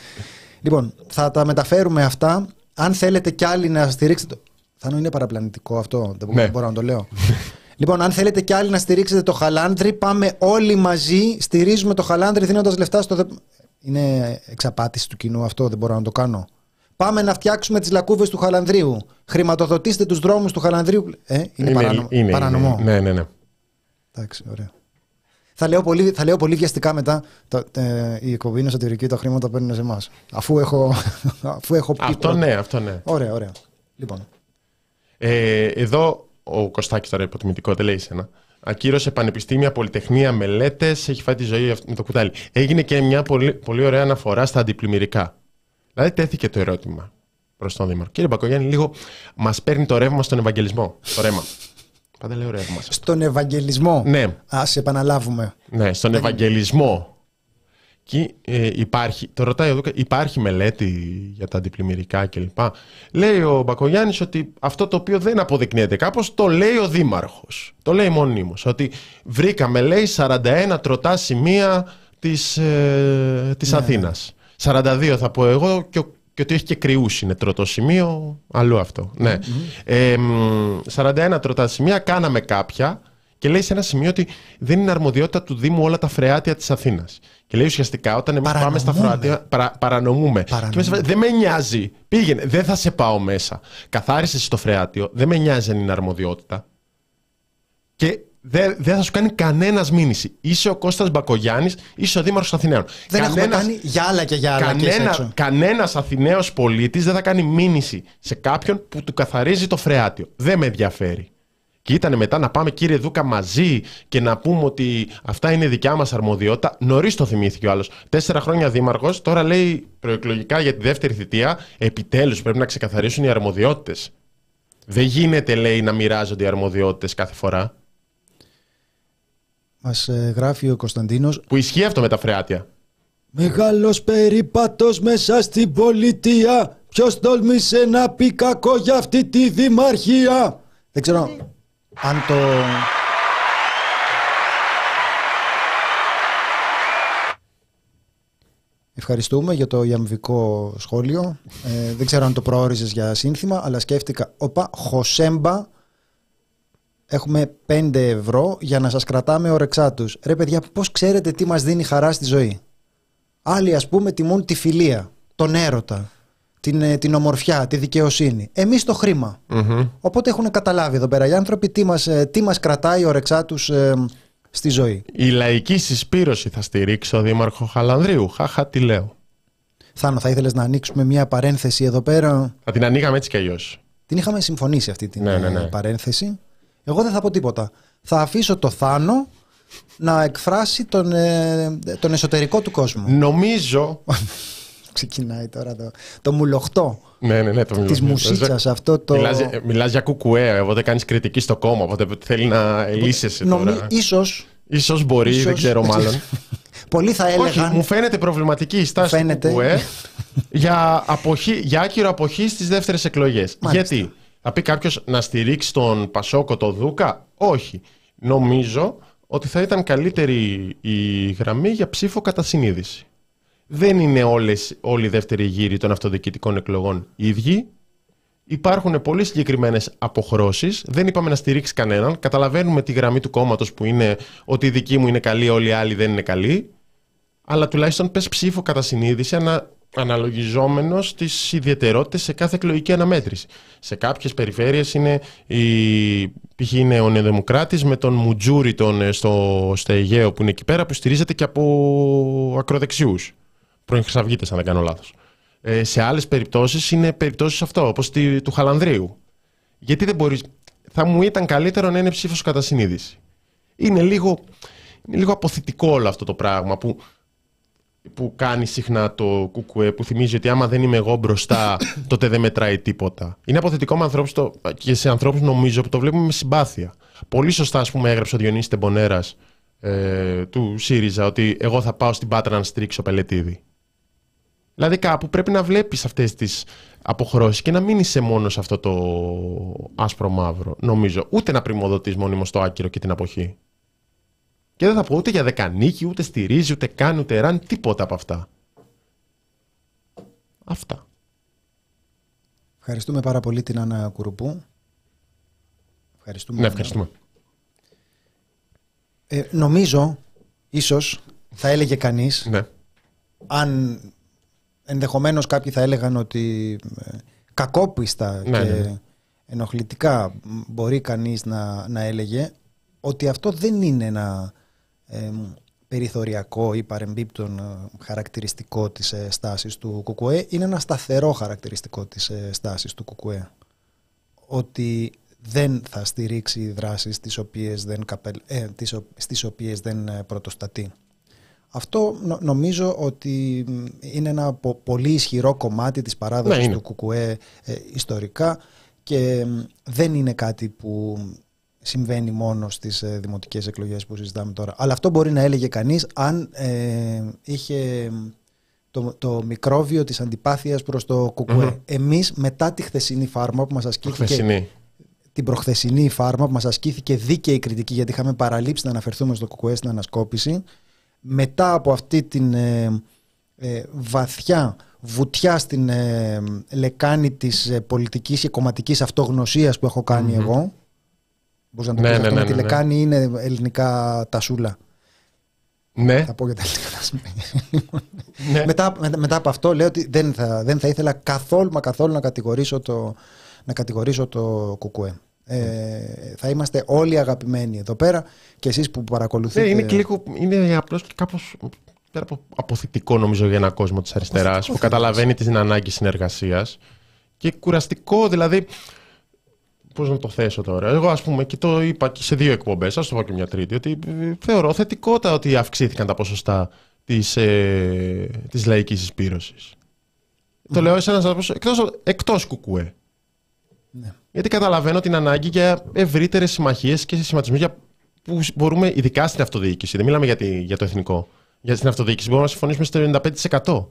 Λοιπόν, θα τα μεταφέρουμε αυτά. Αν θέλετε κι άλλοι να στηρίξετε. Το... Θα είναι παραπλανητικό αυτό. Δεν Ναι. μπορώ να το λέω. λοιπόν, αν θέλετε κι άλλοι να στηρίξετε το Χαλάνδρι, πάμε όλοι μαζί. Στηρίζουμε το Χαλάνδρι δίνοντας λεφτά στο. Δε- Είναι εξαπάτηση του κοινού αυτό, δεν μπορώ να το κάνω. Πάμε να φτιάξουμε τις λακκούβες του Χαλανδρίου. Χρηματοδοτήστε τους δρόμους του Χαλανδρίου. Ε, είναι, παράνομο. είναι- παρανομό. Ναι, ναι, ναι. Εντάξει, ωραία. Θα λέω πολύ, θα λέω πολύ βιαστικά μετά. Το, ε, η εκπομπή είναι εσωτερική, τα χρήματα παίρνουν σε εμάς. Αφού έχω, αφού έχω πει. Αυτό πρώτα. ναι, αυτό ναι. Ωραία, ωραία. Λοιπόν. Ε, εδώ ο Κωστάκης τώρα υποτιμητικό, δεν λέει εσένα. Ακύρωσε πανεπιστήμια, πολυτεχνία, μελέτες, έχει φάει τη ζωή αυτή με το κουτάλι. Έγινε και μια πολύ, πολύ ωραία αναφορά στα αντιπλημμυρικά. Δηλαδή τέθηκε το ερώτημα προς τον Δήμαρχο. Κύριε Μπακογιάννη, λίγο μας παίρνει το ρεύμα στον Ευαγγελισμό. Το ρέμα. Πάντα λέω ρεύμα. σας. Στον Ευαγγελισμό; Ναι, Α επαναλάβουμε. ναι, στον Ευαγγελισμό. Και ε, υπάρχει, το ρωτάει ο Δούκα, υπάρχει μελέτη για τα αντιπλημμυρικά κλπ. Λέει ο Μπακογιάννης ότι αυτό το οποίο δεν αποδεικνύεται κάπως το λέει ο Δήμαρχος. Το λέει μονίμως. Ότι βρήκαμε λέει 41 τροτά σημεία της, ε, της Αθήνας. 42 θα πω εγώ και, ο- και ότι έχει και κρυούς είναι τροτό σημείο. Αλλού αυτό. Ναι. Ε, μ, 41 τροτά σημεία κάναμε κάποια και λέει σε ένα σημείο ότι δεν είναι αρμοδιότητα του Δήμου όλα τα φρεάτια της Αθήνας. Και λέει ουσιαστικά όταν εμείς πάμε στα Παρανομούμε. φρεάτια, παρα, παρανομούμε. Παρανομούμε. Και μέσα, δεν με νοιάζει. Πήγαινε, δεν θα σε πάω μέσα. Καθάρισες στο φρεάτιο, δεν με νοιάζει αν είναι αρμοδιότητα. Και δεν δεν θα σου κάνει κανένας μήνυση. Είσαι ο Κώστας Μπακογιάννης, είσαι ο Δήμαρχος Αθηναίων. Δεν έχουμε Κανένας- κάνει για άλλα και για άλλα. και Κανένα, έξω. κανένας Αθηναίος πολίτης δεν θα κάνει μήνυση σε κάποιον που του καθαρίζει το φρεάτιο. Δεν με ενδιαφέρει. Και ήταν μετά να πάμε κύριε Δούκα μαζί και να πούμε ότι αυτά είναι δικιά μας αρμοδιότητα. Νωρίς το θυμήθηκε ο άλλος. Τέσσερα χρόνια δήμαρχος, τώρα λέει προεκλογικά για τη δεύτερη θητεία, επιτέλους πρέπει να ξεκαθαρίσουν οι αρμοδιότητες. Δεν γίνεται, λέει, να μοιράζονται οι αρμοδιότητες κάθε φορά. Μας ε, γράφει ο Κωνσταντίνος Που ισχύει αυτό με τα φρεάτια. Μεγάλος περίπατος μέσα στην πολιτεία Ποιος τόλμησε να πει κακό για αυτή τη δημαρχία Δεν ξέρω αν το... Ευχαριστούμε για το ιαμβικό σχόλιο. Ε, δεν ξέρω αν το προόριζες για σύνθημα, αλλά σκέφτηκα, όπα, Χωσέμπα, έχουμε 5 ευρώ για να σας κρατάμε ορεξά τους. Ρε παιδιά, πώς ξέρετε τι μας δίνει χαρά στη ζωή; Άλλοι ας πούμε τιμούν τη φιλία, τον έρωτα, την, ε, την ομορφιά, τη δικαιοσύνη. Εμείς το χρήμα. Οπότε έχουν καταλάβει εδώ πέρα οι άνθρωποι τι μας, ε, τι μας κρατάει η ορεξά τους ε, στη ζωή. Η λαϊκή συσπήρωση θα στηρίξει ο Δήμαρχο Χαλανδρίου. Χαχα, τι λέω. Θάνο, θα ήθελες να ανοίξουμε μια παρένθεση εδώ πέρα; Θα την ανοίγαμε έτσι κι αλλιώς. Την είχαμε συμφωνήσει αυτή την Ναι, ναι, ε, ναι. παρένθεση. Εγώ δεν θα πω τίποτα. Θα αφήσω το Θάνο να εκφράσει τον, ε, τον εσωτερικό του κόσμο. Νομίζω. Ξεκινάει τώρα το, το μουλοχτό ναι, ναι, ναι. Το της μιλάω. μουσίτσας αυτό το... Μιλάς, για- μιλάς για κουκουέ, οπότε κάνεις κριτική στο κόμμα. Οπότε θέλει να λύσεσαι Νομι... τώρα. Ίσως, Ίσως μπορεί, ίσως- δεν ξέρω μάλλον. πολλοί θα Όχι, έλεγαν... μου φαίνεται προβληματική η στάση Φαίνεται. του κουκουέ για, αποχή, για άκυρο αποχή στις δεύτερες εκλογές. Μάλιστα. Γιατί, θα πει κάποιος να στηρίξει τον Πασόκο, τον Δούκα; Όχι. Νομίζω ότι θα ήταν καλύτερη η γραμμή για ψήφο κατά συνείδηση. Δεν είναι όλες, όλοι οι δεύτεροι γύροι των αυτοδιοικητικών εκλογών ίδιοι. Υπάρχουν πολύ συγκεκριμένες αποχρώσεις. Δεν είπαμε να στηρίξει κανέναν. Καταλαβαίνουμε τη γραμμή του κόμματος που είναι ότι η δική μου είναι καλή, όλοι οι άλλοι δεν είναι καλοί. Αλλά τουλάχιστον πες ψήφο κατά συνείδηση ανα, αναλογιζόμενος τις ιδιαιτερότητες σε κάθε εκλογική αναμέτρηση. Σε κάποιες περιφέρειες είναι η, π.χ. είναι ο Νεοδημοκράτης με τον Μουτζούρι τον, ε, στο, στο Αιγαίο που είναι εκεί πέρα που στηρίζεται και από ακροδεξιούς. Πρώην Χρυσαυγίτες, αν δεν κάνω λάθος. Ε, σε άλλες περιπτώσεις είναι περιπτώσεις αυτό, όπως του Χαλανδρίου. Γιατί δεν μπορείς. Θα μου ήταν καλύτερο να είναι ψήφος κατά συνείδηση. Είναι λίγο, είναι λίγο αποθητικό όλο αυτό το πράγμα που, που κάνει συχνά το κουκουέ, που θυμίζει ότι άμα δεν είμαι εγώ μπροστά, τότε δεν μετράει τίποτα. Είναι αποθητικό με ανθρώπους το, και σε ανθρώπους νομίζω που το βλέπουμε με συμπάθεια. Πολύ σωστά, ας πούμε, έγραψε ο Διονύσης Τεμπονέρας ε, του ΣΥΡΙΖΑ ότι εγώ θα πάω στην Πάτρα να στρίξω Πελετίδη. Δηλαδή κάπου πρέπει να βλέπεις αυτές τις αποχρώσεις και να μην είσαι μόνος σε αυτό το άσπρο μαύρο, νομίζω. Ούτε να πρημοδοτείς μόνιμο το άκυρο και την αποχή. Και δεν θα πω ούτε για δεκανίκη, ούτε στηρίζει, ούτε κάνει, ούτε ραν, τίποτα από αυτά. Αυτά. Ευχαριστούμε πάρα πολύ την Άννα Κουρουπού. Ευχαριστούμε. Ναι, ευχαριστούμε. Ε, νομίζω, ίσως, θα έλεγε κανείς, Ναι. αν ενδεχομένως κάποιοι θα έλεγαν ότι ε, κακόπιστα Ναι, και ναι, ναι. ενοχλητικά μπορεί κανείς να, να έλεγε ότι αυτό δεν είναι ένα ε, περιθωριακό ή παρεμπίπτον ε, χαρακτηριστικό της ε, στάσης του ΚΚΕ είναι ένα σταθερό χαρακτηριστικό της ε, στάσης του ΚΚΕ ότι δεν θα στηρίξει δράσεις τις οποίες δεν, καπελ, ε, τις, ο- στις οποίες δεν ε, πρωτοστατεί. Αυτό νο- νομίζω ότι μ, είναι ένα πο- πολύ ισχυρό κομμάτι της παράδοσης Ναι, είναι. του ΚΚΕ ε, ιστορικά και μ, δεν είναι κάτι που συμβαίνει μόνο στις ε, δημοτικές εκλογές που συζητάμε τώρα. Αλλά αυτό μπορεί να έλεγε κανείς αν ε, είχε μ, το, το μικρόβιο της αντιπάθειας προς το ΚΚΕ. Μμμ. Εμείς μετά τη χθεσινή φάρμα που μας ασκήθηκε Χθεσινή. την προχθεσινή φάρμα που μας ασκήθηκε δίκαιη κριτική γιατί είχαμε παραλείψει να αναφερθούμε στο ΚΚΕ στην ανασκόπηση μετά από αυτή την ε, ε, βαθιά βουτιά στην ε, λεκάνη της ε, πολιτικής και κομματικής αυτογνωσίας που έχω κάνει Μμμ. εγώ Μπορείς να το Ναι, πεις ναι, αυτό ναι, με τη ναι, ναι. λεκάνη είναι ελληνικά τασούλα Ναι. θα πω για τα ελληνικά τασούλα. ναι. μετά, μετά, μετά από αυτό λέω ότι δεν θα, δεν θα ήθελα καθόλου μα καθόλου να κατηγορήσω το, να κατηγορήσω το κουκουέ. Ε, θα είμαστε όλοι αγαπημένοι εδώ πέρα και εσείς που παρακολουθείτε. Ναι, είναι και λίγο. Είναι απλώς και κάπως. Πέρα από αποθητικό νομίζω για έναν κόσμο της αριστεράς Αποθητικό που θα καταλαβαίνει την ανάγκη συνεργασίας και κουραστικό δηλαδή. Πώς να το θέσω τώρα; Εγώ, ας πούμε, και το είπα και σε δύο εκπομπές, ας το πω και μια τρίτη, ότι ε, θεωρώ θετικότα ότι αυξήθηκαν τα ποσοστά της ε, της λαϊκής συσπήρωση. Το λέω σαν να εκτός, εκτός κουκουέ. Ναι. Γιατί καταλαβαίνω την ανάγκη για ευρύτερες συμμαχίες και σχηματισμού για που μπορούμε, ειδικά στην αυτοδιοίκηση, δεν μιλάμε για, τη, για το εθνικό, για την αυτοδιοίκηση, μπορούμε να συμφωνήσουμε στο 95%.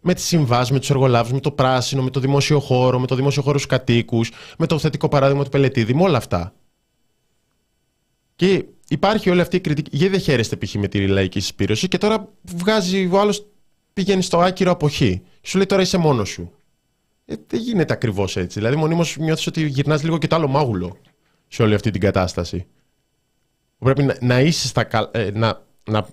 Με τις συμβάσεις, με τους εργολάβους, με το πράσινο, με το δημόσιο χώρο, με το δημόσιο χώρο στους κατοίκους, με το θετικό παράδειγμα του Πελετήδη, με όλα αυτά. Και υπάρχει όλη αυτή η κριτική. Γιατί δεν χαίρεστε π.χ. με τη λαϊκή συσπήρωση και τώρα βγάζει ο άλλος, πηγαίνει στο άκυρο αποχή. Και σου λέει τώρα είσαι μόνος σου. Ε, δεν γίνεται ακριβώς έτσι. Δηλαδή, μονίμως νιώθεις ότι γυρνάς λίγο και το άλλο μάγουλο σε όλη αυτή την κατάσταση. Πρέπει να, να είσαι στα καλ- ε, να, να,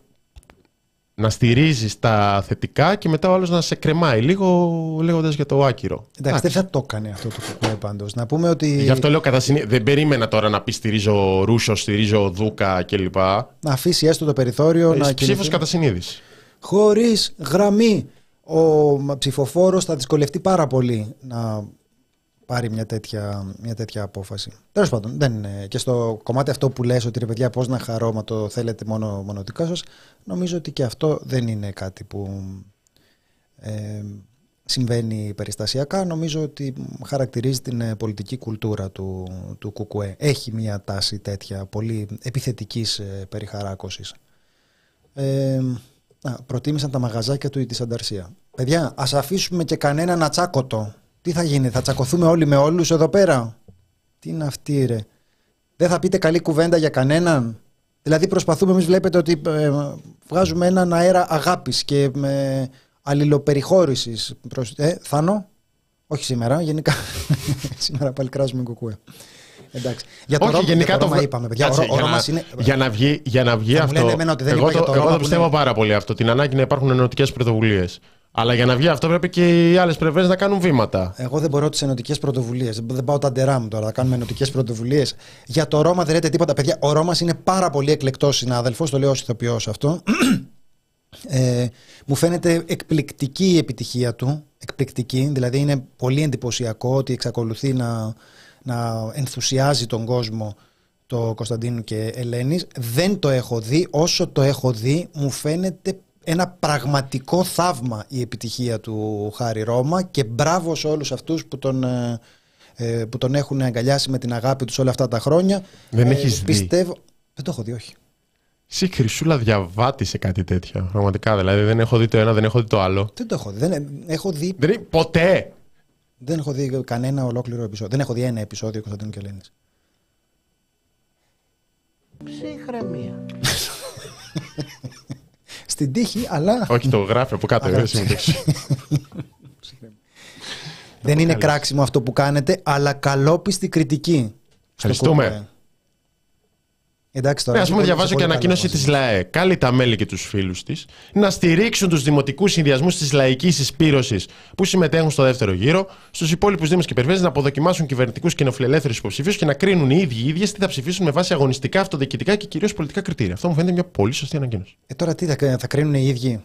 να στηρίζεις τα θετικά και μετά ο άλλος να σε κρεμάει λίγο λέγοντας για το άκυρο. Εντάξει, δεν θα το έκανε αυτό το κουκουέ πάντως. Να πούμε ότι Γι' αυτό λέω κατά συνή... Δεν περίμενα τώρα να πει στηρίζω Ρούσο, στηρίζω Δούκα κλπ. να αφήσει έστω το περιθώριο να Ψήφος κινηθεί. κατά συνείδηση. Χωρίς γραμμή ο ψηφοφόρος θα δυσκολευτεί πάρα πολύ να πάρει μια τέτοια, μια τέτοια απόφαση. Τέλος πάντων, δεν είναι. Και στο κομμάτι αυτό που λες ότι ρε παιδιά πώς να χαρώ μα το θέλετε μόνο, μόνο δικά σας, νομίζω ότι και αυτό δεν είναι κάτι που ε, συμβαίνει περιστασιακά. Νομίζω ότι χαρακτηρίζει την ε, πολιτική κουλτούρα του, του ΚΚΕ. Έχει μια τάση τέτοια πολύ επιθετικής ε, περιχαράκωσης. Ε, α, προτίμησαν τα μαγαζάκια του ή της Ανταρσία. Παιδιά, ας αφήσουμε και κανέναν ατσάκωτο. Τι θα γίνει, θα τσακωθούμε όλοι με όλους εδώ πέρα; Τι είναι αυτή ρε; Δεν θα πείτε καλή κουβέντα για κανέναν; Δηλαδή προσπαθούμε, εμείς βλέπετε ότι ε, βγάζουμε έναν αέρα αγάπης και με αλληλοπεριχώρησης. Προς... Ε, Θάνο, όχι σήμερα, γενικά. σήμερα πάλι κράζουμε κουκούε. Εντάξει. Για το Όχι, Ρώμα- γενικά για το Ρώμα βρω- είπαμε, παιδιά. Κάτσε, ο, Ρο- ο για, Ρώμας να, είναι... για, να βγει, για να βγει Θα μου αυτό. λένε εμένα ότι δεν εγώ είπα για το, το εγώ Ρώμα το που πιστεύω είναι- πάρα πολύ αυτό. Την ανάγκη να υπάρχουν ενωτικές πρωτοβουλίες. Αλλά για να βγει αυτό πρέπει και οι άλλες πλευρές να κάνουν βήματα. Εγώ δεν μπορώ τις ενωτικές πρωτοβουλίες. Δεν πάω τα ντερά μου τώρα. Θα κάνουμε ενωτικές πρωτοβουλίες. Για το Ρώμα δεν λέτε τίποτα. Παιδιά, ο Ρώμα είναι πάρα πολύ εκλεκτός συνάδελφος. Το λέω ω ηθοποιό αυτό. Ε, μου φαίνεται εκπληκτική η επιτυχία του. Εκπληκτική. Δηλαδή είναι πολύ εντυπωσιακό ότι εξακολουθεί να, να ενθουσιάζει τον κόσμο το Κωνσταντίνου και Ελένης. Δεν το έχω δει. Όσο το έχω δει μου φαίνεται ένα πραγματικό θαύμα η επιτυχία του Χάρη Ρώμα και μπράβο σε όλους αυτούς που τον, ε, ε, που τον έχουν αγκαλιάσει με την αγάπη τους όλα αυτά τα χρόνια. Δεν Ε, έχεις δει. Πιστεύω... Δεν το έχω δει, όχι. Εσύ χρυσούλα διαβάτη σε κάτι τέτοιο. Πραγματικά. Δηλαδή δεν έχω δει το ένα, δεν έχω δει το άλλο. Δεν το έχω δει. Δεν, έχω δει Δεν είναι ποτέ. Δεν έχω δει κανένα ολόκληρο επεισόδιο. Δεν έχω δει ένα επεισόδιο Κωνσταντίνου και Ελένης. Ψυχραιμία. Στην τύχη, αλλά Όχι, το γράφει από κάτω. δεν συμμετέχει. δεν είναι κράξιμο αυτό που κάνετε, αλλά καλόπιστη κριτική. στο Ευχαριστούμε. ΚΚΕ. Εντάξει τώρα. Ναι, ας πούμε, είσαι διαβάζω πολύ και ανακοίνωση καλός. της ΛΑΕ. Κάλει τα μέλη και τους φίλους της να στηρίξουν τους δημοτικούς συνδυασμούς της λαϊκής εισπήρωσης που συμμετέχουν στο δεύτερο γύρο, στους υπόλοιπους Δήμους και Περιφέρειες να αποδοκιμάσουν κυβερνητικούς και νεοφιλελεύθερου υποψηφίους και να κρίνουν οι ίδιοι οι ίδιες τι θα ψηφίσουν με βάση αγωνιστικά, αυτοδιοικητικά και κυρίως πολιτικά κριτήρια. Αυτό μου φαίνεται μια πολύ σωστή ανακοίνωση. Ε, τώρα τι θα, θα κρίνουν οι ίδιοι;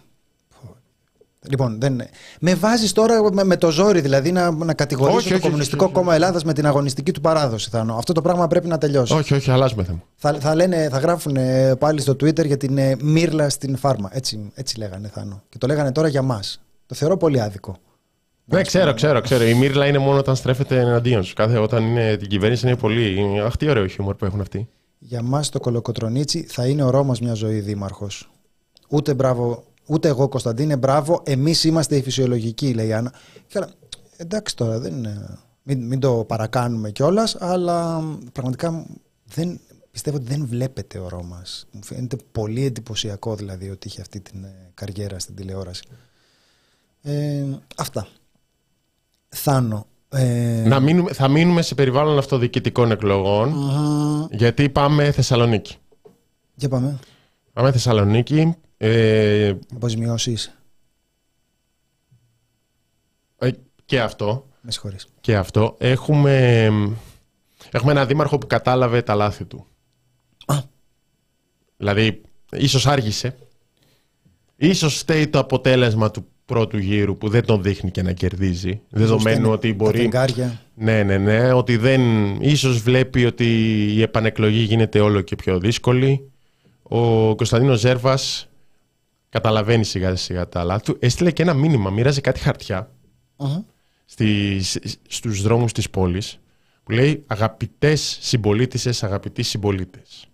Λοιπόν, δεν... με βάζεις τώρα με, με το ζόρι δηλαδή να, να κατηγορήσω Όχι, το όχι, Κομμουνιστικό όχι, όχι, Κόμμα Ελλάδας με την αγωνιστική του παράδοση. Θάνο. Αυτό το πράγμα πρέπει να τελειώσει. Όχι, όχι, αλλάζουμε θέμα. Θα, θα, λένε, θα γράφουν ε, πάλι στο Twitter για την ε, Μύρλα στην φάρμα. Έτσι, έτσι λέγανε Θάνο. Και το λέγανε τώρα για μας. Το θεωρώ πολύ άδικο. Ναι, ξέρω, ξέρω, ξέρω. Η Μύρλα είναι μόνο όταν στρέφεται εναντίον σου. Κάθε όταν είναι την κυβέρνηση είναι πολύ. Αχ, τι ωραίο χιούμορ που έχουν αυτοί. Για μας το Κολοκοτρονίτσι θα είναι ο Ρώμας μια ζωή δήμαρχος. Ούτε μπράβο, ούτε εγώ Κωνσταντίνε, μπράβο. Εμείς είμαστε οι φυσιολογικοί, λέει η Άννα. Καλά, εντάξει τώρα, δεν, είναι- μην, μην το παρακάνουμε κιόλας, αλλά πραγματικά δεν, πιστεύω ότι δεν βλέπετε ο Ρώμας. Μου φαίνεται πολύ εντυπωσιακό δηλαδή ότι είχε αυτή την ε, καριέρα στην τηλεόραση. Ε, αυτά. Θάνο. Ε, Να μείνουμε, θα μείνουμε σε περιβάλλον αυτοδιοικητικών εκλογών, μ, γιατί πάμε Θεσσαλονίκη. για πάμε. Πάμε Θεσσαλονίκη. Ε, Αποζημιώσεις. ε, και αυτό. Με συγχωρείς. Και αυτό. Έχουμε, έχουμε ένα δήμαρχο που κατάλαβε τα λάθη του. Α. Δηλαδή, ίσως άργησε. Ίσως φταίει το αποτέλεσμα του πρώτου γύρου που δεν τον δείχνει και να κερδίζει. Δεδομένου είναι ότι τα μπορεί... φεγγάρια. Ναι, ναι, ναι. Ότι δεν... Ίσως βλέπει ότι η επανεκλογή γίνεται όλο και πιο δύσκολη. Ο Κωνσταντίνος Ζέρβας καταλαβαίνει σιγά σιγά τα λάθη του. Έστειλε και ένα μήνυμα, μοίραζε κάτι χαρτιά Μμμ. στις, στους δρόμους της πόλης που λέει αγαπητές συμπολίτησες, αγαπητοί συμπολίτες.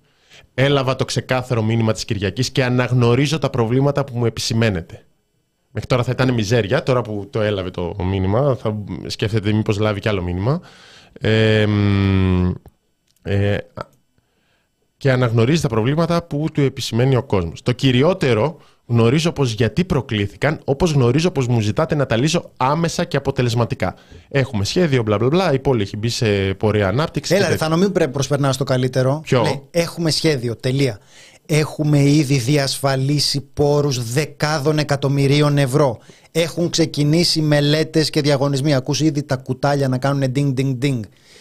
Έλαβα το ξεκάθαρο μήνυμα της Κυριακής και αναγνωρίζω τα προβλήματα που μου επισημαίνετε. Μέχρι τώρα θα ήταν μιζέρια, τώρα που το έλαβε το μήνυμα θα σκέφτεται μήπως λάβει κι άλλο μήνυμα. Ε, μ, ε, και αναγνωρίζει τα προβλήματα που του επισημαίνει ο κόσμος. Το κυριότερο γνωρίζω πως γιατί προκλήθηκαν, όπως γνωρίζω πως μου ζητάτε να τα λύσω άμεσα και αποτελεσματικά. Έχουμε σχέδιο, μπλα μπλα μπλα, η πόλη έχει μπει σε πορεία ανάπτυξης. Έλα, ρε, θα μην πρέπει προσπερνάς το καλύτερο. Ποιο; Λέει, έχουμε σχέδιο. Τελεία. Έχουμε ήδη διασφαλίσει πόρους δεκάδων εκατομμυρίων ευρώ. Έχουν ξεκινήσει μελέτες και διαγωνισμοί. Ακούς ήδη τα κουτάλια να κάνουν ding ding ding.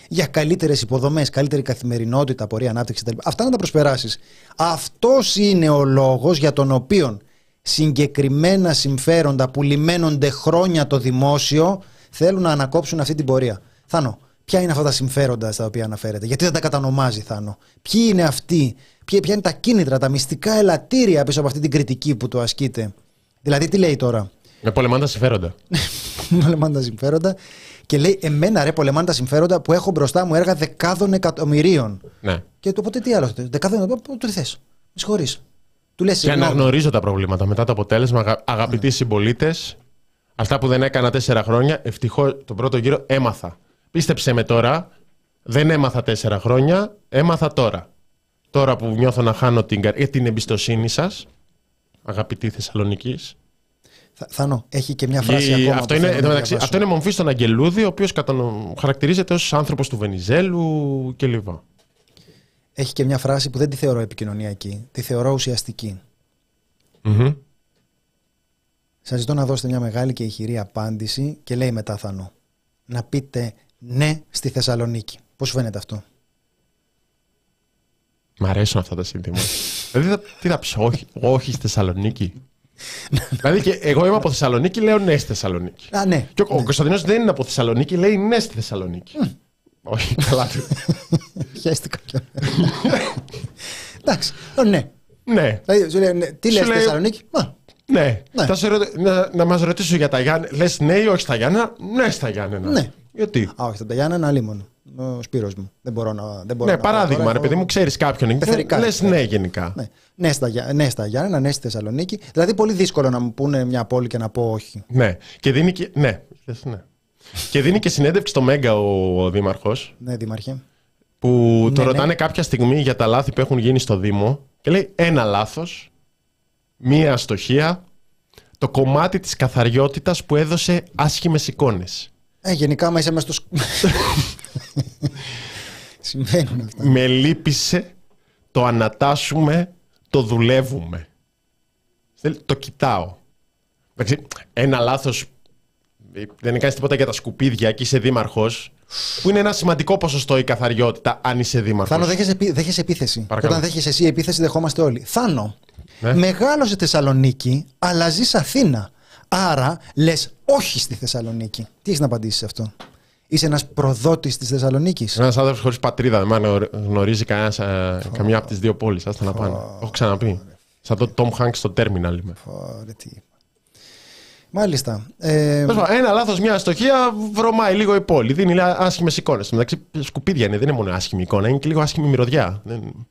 Για καλύτερες υποδομές, καλύτερη καθημερινότητα, πορεία ανάπτυξη κτλ. Αυτά να τα προσπεράσεις. Αυτός είναι ο λόγος για τον οποίο συγκεκριμένα συμφέροντα που λιμένονται χρόνια το δημόσιο θέλουν να ανακόψουν αυτή την πορεία. Θάνο, ποια είναι αυτά τα συμφέροντα στα οποία αναφέρεται, γιατί δεν τα κατανομάζει, Θάνο; Ποιοι είναι αυτοί, ποια, ποια είναι τα κίνητρα, τα μυστικά ελαττήρια πίσω από αυτή την κριτική που του ασκείται. Δηλαδή, τι λέει τώρα; Με πολεμάνε τα συμφέροντα. Πολεμάνε τα συμφέροντα. Και λέει, Εμένα ρε, πολεμάνε τα συμφέροντα που έχω μπροστά μου έργα δεκάδων εκατομμυρίων. ναι. Και του οπότε τι άλλο θες, Δεκάδων εκατομμυρίων, του τι θες. Με συγχωρείς. Του λες, Και αναγνωρίζω τα προβλήματα μετά το αποτέλεσμα. Αγα... Αγαπητοί συμπολίτες, αυτά που δεν έκανα τέσσερα χρόνια, ευτυχώς τον πρώτο γύρο έμαθα. Πίστεψε με τώρα, δεν έμαθα τέσσερα χρόνια, έμαθα τώρα. Τώρα που νιώθω να χάνω την, καρ- ε, την εμπιστοσύνη σας, αγαπητοί Θεσσαλονίκης. Θάνο, έχει και μια φράση ακόμα. Αυτό, που είναι, θέλω εν να τω μεταξύ, διαβάσω. αυτό είναι μομφή στον Αγγελούδη, ο οποίος χαρακτηρίζεται ως άνθρωπος του Βενιζέλου κλπ. Έχει και μια φράση που δεν τη θεωρώ επικοινωνιακή. Τη θεωρώ ουσιαστική. Μμμ. Σας ζητώ να δώσετε μια μεγάλη και ηχηρή απάντηση και λέει μετά Θανό. Να πείτε ναι στη Θεσσαλονίκη. Πώς σου φαίνεται αυτό; Μ' αρέσουν αυτά τα συνθήματα. δηλαδή, θα- τι θα πει, όχι, όχι στη Θεσσαλονίκη. δηλαδή, και εγώ είμαι από Θεσσαλονίκη, λέω ναι στη Θεσσαλονίκη. Α, ναι. Και ο, ο Κωνσταντινός δεν είναι από Θεσσαλονίκη, λέει ναι στη Θεσσαλονίκη. Όχι, καλά του. Χαίστηκα κιόλα. Εντάξει. Ω, ναι. ναι, Δηλαδή, σου λέει, ναι. Τι Σου λες στη λέει- Θεσσαλονίκη; Μα, ναι. Ναι. Θα σε ρωτη- να, να μας ρωτήσω για τα Γιάννη. Λες ναι ή όχι στα Γιάννενα; Ναι στα Γιάννενα. Ναι. Γιατί; Α, όχι, τα Γιάννα ένα λίμον. Ο Σπύρος μου. Δεν μπορώ να. Δεν μπορώ Ναι, να πω παράδειγμα, τώρα, ρε έχω- παιδί μου, ξέρεις κάποιον. Πεθερικά, Λες ναι. ναι γενικά. Ναι. Ναι, στα, Γιά- ναι, στα Γιάννενα, ναι στη Θεσσαλονίκη. Δηλαδή, πολύ δύσκολο να μου πούνε μια πόλη και να πω όχι. Ναι. Και δίνει και. Ναι. Λες, ναι. Και δίνει και συνέντευξη στο Μέγκα ο, ο Δήμαρχος. Ναι, Δήμαρχε. που το Ναι, ναι. ρωτάνε κάποια στιγμή για τα λάθη που έχουν γίνει στο Δήμο και λέει ένα λάθος, μία αστοχία, το κομμάτι της καθαριότητας που έδωσε άσχημες εικόνες. Ε, γενικά, άμα είσαι μέσα στο. σκ- Συμβαίνουν αυτά. Με λύπησε, το ανατάσσουμε, το δουλεύουμε. Θέλει- Το κοιτάω. Εντάξει, ένα λάθος, ε, δεν κάνει τίποτα για τα σκουπίδια και είσαι δήμαρχος, που είναι ένα σημαντικό ποσοστό η καθαριότητα αν είσαι δήμαρχος. Θάνο, δέχεσαι, επί- δέχεσαι επίθεση. Παρακαλώ. Όταν δέχεσαι εσύ επίθεση, δεχόμαστε όλοι. Θάνο, Ναι. μεγάλωσε Θεσσαλονίκη, αλλά ζεις Αθήνα. Άρα λες όχι στη Θεσσαλονίκη. Τι έχεις να απαντήσεις σε αυτό; Είσαι ένας προδότης της Θεσσαλονίκης. Ένας άνθρωπος χωρίς πατρίδα δεν με γνωρίζει κανένας, ε, καμιά από τις δύο πόλεις. Άστα να πάνε. Το έχω ξαναπεί. Σαν το Tom Hanks στο Terminal είμαι. Ωραία, τι είπα. Μάλιστα. Ε, Τέλος πάντων, Ένα λάθος, μια αστοχία βρωμάει λίγο η πόλη. Δίνει άσχημες εικόνες. μεταξύ, σκουπίδια είναι, δεν είναι μόνο άσχημη εικόνα, είναι και λίγο άσχημη μυρωδιά. Δεν...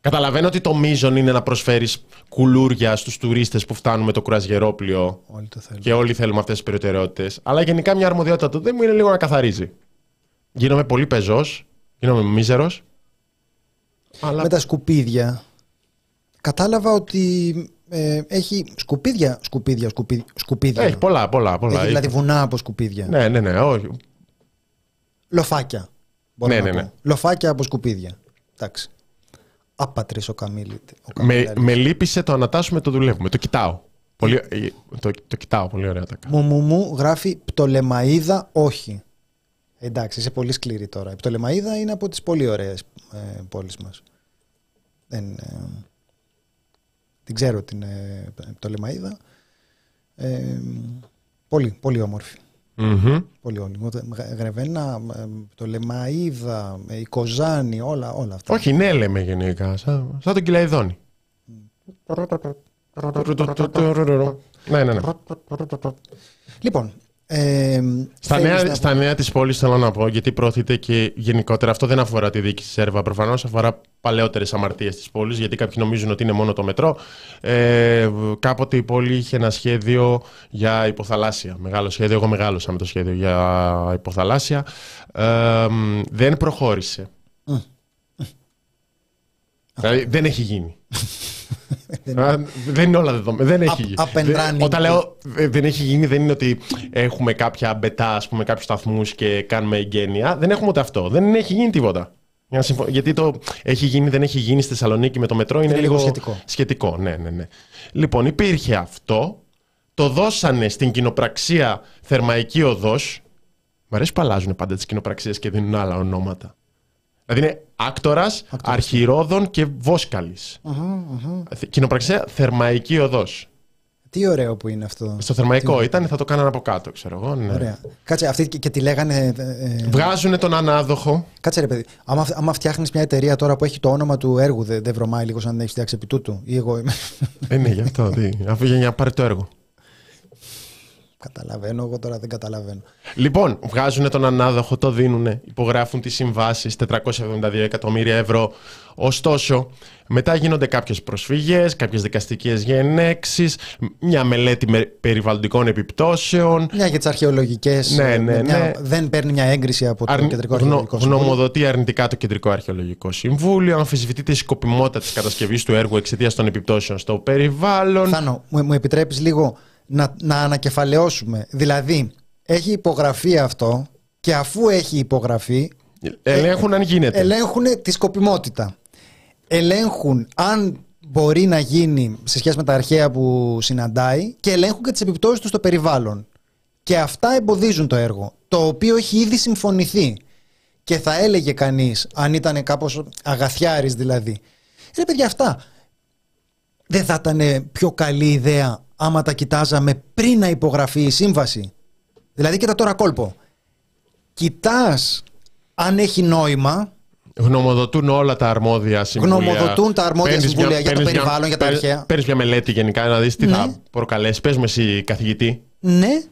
Καταλαβαίνω ότι το μείζον είναι να προσφέρεις κουλούρια στους τουρίστες που φτάνουν με το κουρασγερόπλιο όλοι το θέλουν. και όλοι θέλουμε αυτές τις προτεραιότητε. Αλλά γενικά μια αρμοδιότητα του Δήμου είναι λίγο να καθαρίζει. Γίνομαι πολύ πεζός, γίνομαι μίζερος. Αλλά Με τα σκουπίδια. Κατάλαβα ότι ε, έχει σκουπίδια, σκουπίδια, σκουπίδια. σκουπίδια. έχει πολλά, πολλά. πολλά. Έχει δηλαδή βουνά από σκουπίδια. Ναι, ναι, ναι. Όχι. Λοφάκια. Μπορώ Ναι, να ναι, πω. ναι. Λοφάκια από σκουπίδια. Εντάξει. Άπατρης ο Καμίλη. Ο Με, Καμίλης. με λύπησε το ανατάσσουμε, το δουλεύουμε. Το κοιτάω. Πολύ, ε, το, το κοιτάω, πολύ ωραία τα κάνω. Μου, μου, μου γράφει Πτολεμαίδα όχι. Εντάξει, είσαι πολύ σκληρή τώρα. Η Πτολεμαίδα είναι από τις πολύ ωραίες ε, πόλεις μας. Δεν, ε, την ξέρω την ε, Πτολεμαίδα. Ε, πολύ, πολύ όμορφη. Μμμ. Πολύ όμορφη. Γ- Γρεβένα, ε, Πτολεμαίδα, ε, η Κοζάνη, όλα, όλα αυτά. Όχι, ναι, λέμε γενικά. Σαν, σαν τον Κυλαϊδόνη. Ναι, ναι, ναι. Λοιπόν, ε, Στα θέλεις νέα, να- στα νέα της πόλης θέλω να πω, γιατί προωθείται και γενικότερα, αυτό δεν αφορά τη διοίκηση της ΕΡΒΑ, προφανώς αφορά παλαιότερες αμαρτίες της πόλης, γιατί κάποιοι νομίζουν ότι είναι μόνο το μετρό. Ε, κάποτε η πόλη είχε ένα σχέδιο για υποθαλάσσια, μεγάλο σχέδιο, εγώ μεγάλωσα με το σχέδιο για υποθαλάσσια. Ε, μ, δεν προχώρησε. Δηλαδή δεν έχει γίνει. Α, δεν είναι όλα δεδομένα. Δεν έχει Up- γίνει. up and Δεν- running. Όταν λέω ε, δεν έχει γίνει, δεν είναι ότι έχουμε κάποια μπετά, ας πούμε, κάποιους σταθμούς και κάνουμε εγγένεια. Δεν έχουμε ούτε αυτό. Δεν έχει γίνει τίποτα. Για να συμφω- Γιατί το έχει γίνει, δεν έχει γίνει στη Θεσσαλονίκη με το μετρό είναι, Είναι λίγο λίγο σχετικό. σχετικό. Ναι, ναι, ναι. Λοιπόν, υπήρχε αυτό. Το δώσανε στην κοινοπραξία Θερμαϊκή Οδός. Μ' αρέσει που αλλάζουν πάντα τις κοινοπραξίες και δίνουν άλλα ονόματα. Δηλαδή είναι άκτορας, αρχηρόδων και βόσκαλης. Κοινοπραξία Θερμαϊκή Οδός. Τι ωραίο που είναι αυτό. Στο θερμαϊκό ήταν, θα το κάνανε από κάτω, ξέρω εγώ. Ναι. Ωραία. Κάτσε, αυτή και, και τη λέγανε. ε, ε, Βγάζουν τον ανάδοχο. Κάτσε ρε παιδί. Άμα, άμα φτιάχνεις μια εταιρεία τώρα που έχει το όνομα του έργου, δεν, δεν βρωμάει λίγο σαν να έχεις φτιάξει επί τούτου. Ή εγώ είμαι. ε, ναι, γι' αυτό. Τι. Αφού για να πάρει το έργο. Καταλαβαίνω, εγώ τώρα δεν καταλαβαίνω. Λοιπόν, βγάζουν τον ανάδοχο, το δίνουν, υπογράφουν τις συμβάσεις, 472 εκατομμύρια ευρώ. Ωστόσο, μετά γίνονται κάποιες προσφυγές, κάποιες δικαστικές γενέξεις, μια μελέτη με περιβαλλοντικών επιπτώσεων, Μια για τις αρχαιολογικές. Ναι, ναι, ναι. Δεν παίρνει μια έγκριση από το αρνη- Κεντρικό γνω- Αρχαιολογικό Συμβούλιο. γνωμοδοτεί αρνητικά το Κεντρικό Αρχαιολογικό Συμβούλιο, αμφισβητείται η σκοπιμότητα της κατασκευής του έργου εξαιτίας των επιπτώσεων στο περιβάλλον. Θάνο, μου, μου επιτρέπεις λίγο να, να ανακεφαλαιώσουμε. Δηλαδή, έχει υπογραφεί αυτό και αφού έχει υπογραφεί, Ελέγχουν αν γίνεται. ελέγχουν τη σκοπιμότητα. Ελέγχουν αν μπορεί να γίνει σε σχέση με τα αρχαία που συναντάει και ελέγχουν και τις επιπτώσεις του στο περιβάλλον. Και αυτά εμποδίζουν το έργο, το οποίο έχει ήδη συμφωνηθεί. Και θα έλεγε κανείς, αν ήταν κάπως αγαθιάρης δηλαδή, ρε παιδιά αυτά, δεν θα ήταν πιο καλή ιδέα άμα τα κοιτάζαμε πριν να υπογραφεί η σύμβαση. Δηλαδή κοίτα τώρα κόλπο. Κοιτάς αν έχει νόημα Γνωμοδοτούν όλα τα αρμόδια συμβούλια. Γνωμοδοτούν τα αρμόδια Παίρνεις συμβούλια για το παίρνεις περιβάλλον, για τα παίρνεις- αρχαία. Παίρνεις μια μελέτη γενικά να δεις τι Ναι. θα προκαλέσει. Πες μου εσύ καθηγητή. Ναι,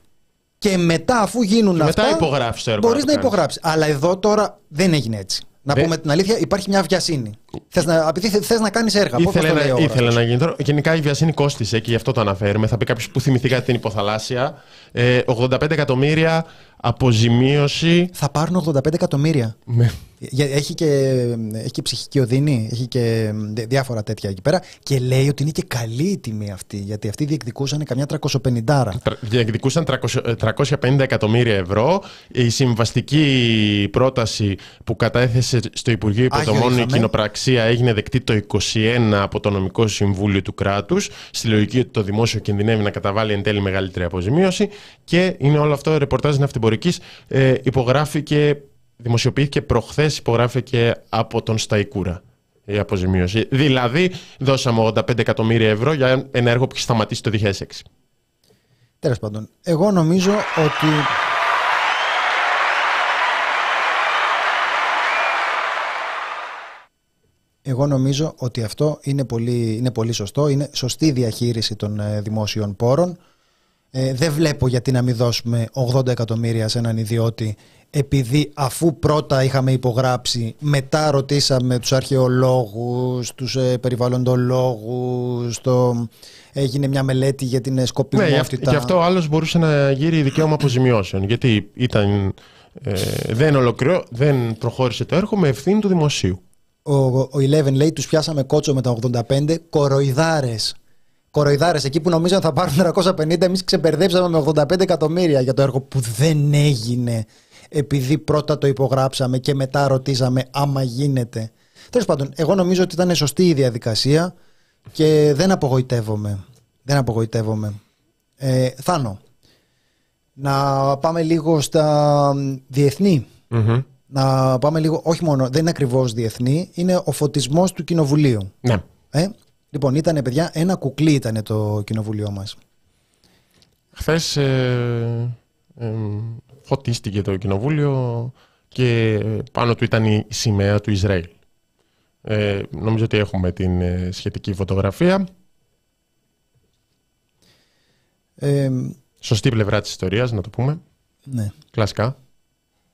και μετά αφού γίνουν Και μετά αυτά. υπογράφεις το έργο Μπορείς να να το κάνεις. υπογράψεις. Αλλά εδώ τώρα δεν έγινε έτσι. Να Δεν- πούμε την αλήθεια, υπάρχει μια βιασύνη. Θες να, επειδή θε- θες να κάνεις έργα. Πώς Ήθελε, το λέει ο να, ήθελε Όρας. να γίνει τώρα. Γενικά η βιασύνη κόστησε και γι' αυτό το αναφέρουμε. Θα πει κάποιος που θυμηθεί κάτι την υποθαλάσσια. Ε, 85 εκατομμύρια αποζημίωση. Θα πάρουν 85 εκατομμύρια. Ναι. Έχει και, έχει και ψυχική οδύνη, έχει και διάφορα τέτοια εκεί πέρα. Και λέει ότι είναι και καλή η τιμή αυτή, γιατί αυτοί διεκδικούσαν καμιά 350. Διεκδικούσαν 350 εκατομμύρια ευρώ. Η συμβαστική πρόταση που κατέθεσε στο Υπουργείο Υποδομών η κοινοπραξία έγινε δεκτή το 21 από το Νομικό Συμβούλιο του κράτους. Στη λογική ότι το δημόσιο κινδυνεύει να καταβάλει εν τέλει μεγαλύτερη αποζημίωση. Και είναι όλο αυτό ρεπορτάζ ναυτιμπορική. Ε, υπογράφηκε δημοσιοποιήθηκε προχθές, υπογράφηκε από τον Σταϊκούρα η αποζημίωση. Δηλαδή, δώσαμε 85 εκατομμύρια ευρώ για ένα έργο που έχει σταματήσει το 2006. Τέλος πάντων, εγώ νομίζω ότι. Εγώ νομίζω ότι αυτό είναι πολύ, είναι πολύ σωστό. Είναι σωστή διαχείριση των ε, δημόσιων πόρων. Ε, δεν βλέπω γιατί να μην δώσουμε 80 εκατομμύρια σε έναν ιδιώτη επειδή αφού πρώτα είχαμε υπογράψει, μετά ρωτήσαμε τους αρχαιολόγους, τους ε, περιβαλλοντολόγους, το... έγινε μια μελέτη για την σκοπιμότητα. Ναι, γι' αυτό ο άλλος μπορούσε να γύρει δικαίωμα αποζημιώσεων, γιατί ήταν, ε, δεν, ολοκληρώ, δεν προχώρησε το έργο με ευθύνη του δημοσίου. Ο, ο Eleven λέει τους πιάσαμε κότσο με τα 85 κοροϊδάρες. Κοροϊδάρες εκεί που νομίζαν θα πάρουν 350 εμείς ξεπερδέψαμε με 85 εκατομμύρια για το έργο που δεν έγινε επειδή πρώτα το υπογράψαμε και μετά ρωτήσαμε άμα γίνεται. Τέλος πάντων, εγώ νομίζω ότι ήταν σωστή η διαδικασία και δεν απογοητεύομαι. Δεν απογοητεύομαι. Ε, Θάνο, να πάμε λίγο στα διεθνη Να πάμε λίγο, όχι μόνο, δεν είναι ακριβώς διεθνή, είναι ο φωτισμός του κοινοβουλίου. Ναι. Ε, λοιπόν, ήταν παιδιά, ένα κουκλί ήταν το κοινοβουλίο μας. Χθες ε, ε, φωτίστηκε το κοινοβούλιο και πάνω του ήταν η σημαία του Ισραήλ. Ε, νομίζω ότι έχουμε την ε, σχετική φωτογραφία. Ε, Σωστή πλευρά της ιστορίας, να το πούμε. Ναι. Κλασικά.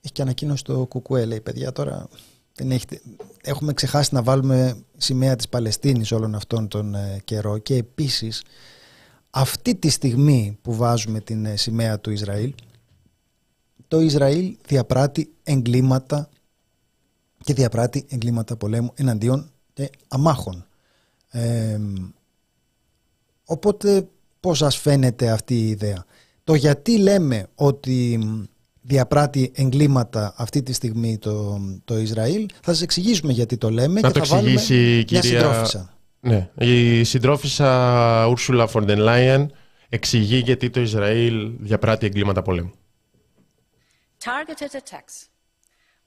Έχει και ανακοίνωση το Κουκουέ, λέει, παιδιά, τώρα δεν έχετε... έχουμε ξεχάσει να βάλουμε σημαία της Παλαιστίνης όλον αυτόν τον ε, καιρό και επίσης αυτή τη στιγμή που βάζουμε την σημαία του Ισραήλ το Ισραήλ διαπράττει εγκλήματα και διαπράττει εγκλήματα πολέμου εναντίον και αμάχων. οπότε πώς σας φαίνεται αυτή η ιδέα; Το γιατί λέμε ότι διαπράττει εγκλήματα αυτή τη στιγμή το, το Ισραήλ θα σας εξηγήσουμε γιατί το λέμε Να και το θα βάλουμε κυρία... μια συντρόφισσα. Ναι, η συντρόφισσα Ούρσουλα Φορντεν Λάιεν εξηγεί γιατί το Ισραήλ διαπράττει εγκλήματα πολέμου. targeted attacks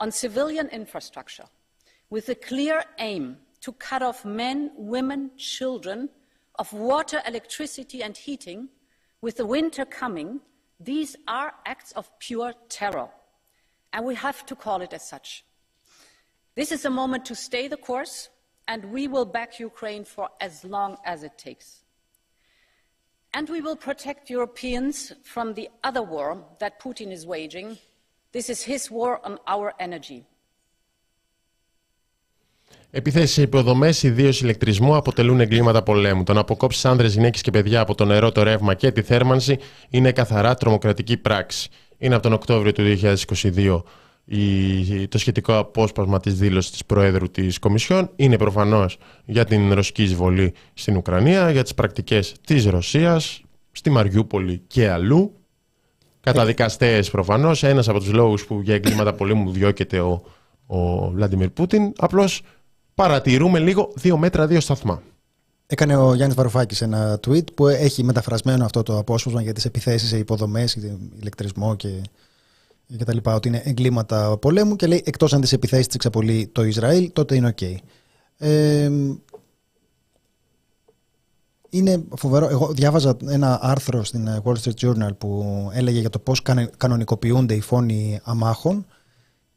on civilian infrastructure with a clear aim to cut off men, women, children of water, electricity, and heating, with the winter coming, these are acts of pure terror. And we have to call it as such. This is a moment to stay the course, and we will back Ukraine for as long as it takes. And we will protect Europeans from the other war that Putin is waging This is his war on our energy. Επιθέσεις σε υποδομές, ιδίως ηλεκτρισμού, αποτελούν εγκλήματα πολέμου. Το να αποκόψεις άνδρες, γυναίκες και παιδιά από το νερό, το ρεύμα και τη θέρμανση είναι καθαρά τρομοκρατική πράξη. Είναι από τον Οκτώβριο του 2022 το σχετικό απόσπασμα της δήλωσης της Προέδρου της Κομισιόν είναι προφανώς για την ρωσική εισβολή στην Ουκρανία, για τις πρακτικές της Ρωσίας, στη Μαριούπολη και αλλού Καταδικαστές προφανώς. Ένας από τους λόγους που για εγκλήματα πολέμου διώκεται ο, ο Βλάντιμιρ Πούτιν. Απλώς παρατηρούμε λίγο δύο μέτρα, δύο σταθμά. Έκανε ο Γιάννης Βαρουφάκης ένα tweet που έχει μεταφρασμένο αυτό το απόσπασμα για τις επιθέσεις σε υποδομές, ηλεκτρισμό και, και τα λοιπά, ότι είναι εγκλήματα πολέμου και λέει εκτός αν τις επιθέσεις τις εξαπολύει το Ισραήλ, τότε είναι οκ. Ε, είναι φοβερό. Εγώ διάβαζα ένα άρθρο στην ε, Wall Street Journal που έλεγε για το πώς κανονικοποιούνται οι φόνοι αμάχων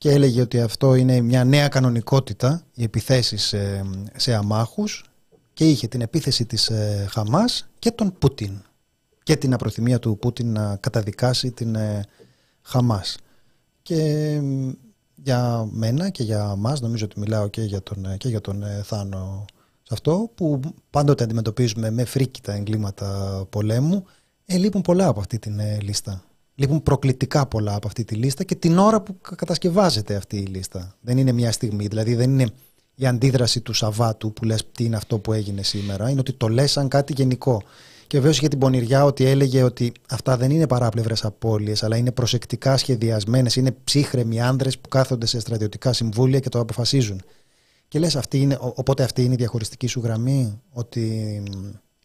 και έλεγε ότι αυτό είναι μια νέα κανονικότητα, οι επιθέσεις σε, σε αμάχους και είχε την επίθεση της ε, Χαμάς και τον Πούτιν και την απροθυμία του Πούτιν να καταδικάσει την ε, Χαμάς. Και για μένα και για μας, νομίζω ότι μιλάω και για τον, και για τον Θάνο αυτό που πάντοτε αντιμετωπίζουμε με φρίκητα εγκλήματα πολέμου, ε, λείπουν πολλά από αυτή την ε, λίστα. Λείπουν προκλητικά πολλά από αυτή τη λίστα και την ώρα που κατασκευάζεται αυτή η λίστα. Δεν είναι μια στιγμή, δηλαδή δεν είναι η αντίδραση του Σαββάτου που λες τι είναι αυτό που έγινε σήμερα, είναι ότι το λες σαν κάτι γενικό. Και βεβαίως για την πονηριά ότι έλεγε ότι αυτά δεν είναι παράπλευρες απώλειες, αλλά είναι προσεκτικά σχεδιασμένες, είναι ψύχρεμοι άνδρες που κάθονται σε στρατιωτικά συμβούλια και το αποφασίζουν. Και λες, είναι, οπότε αυτή είναι η διαχωριστική σου γραμμή, ότι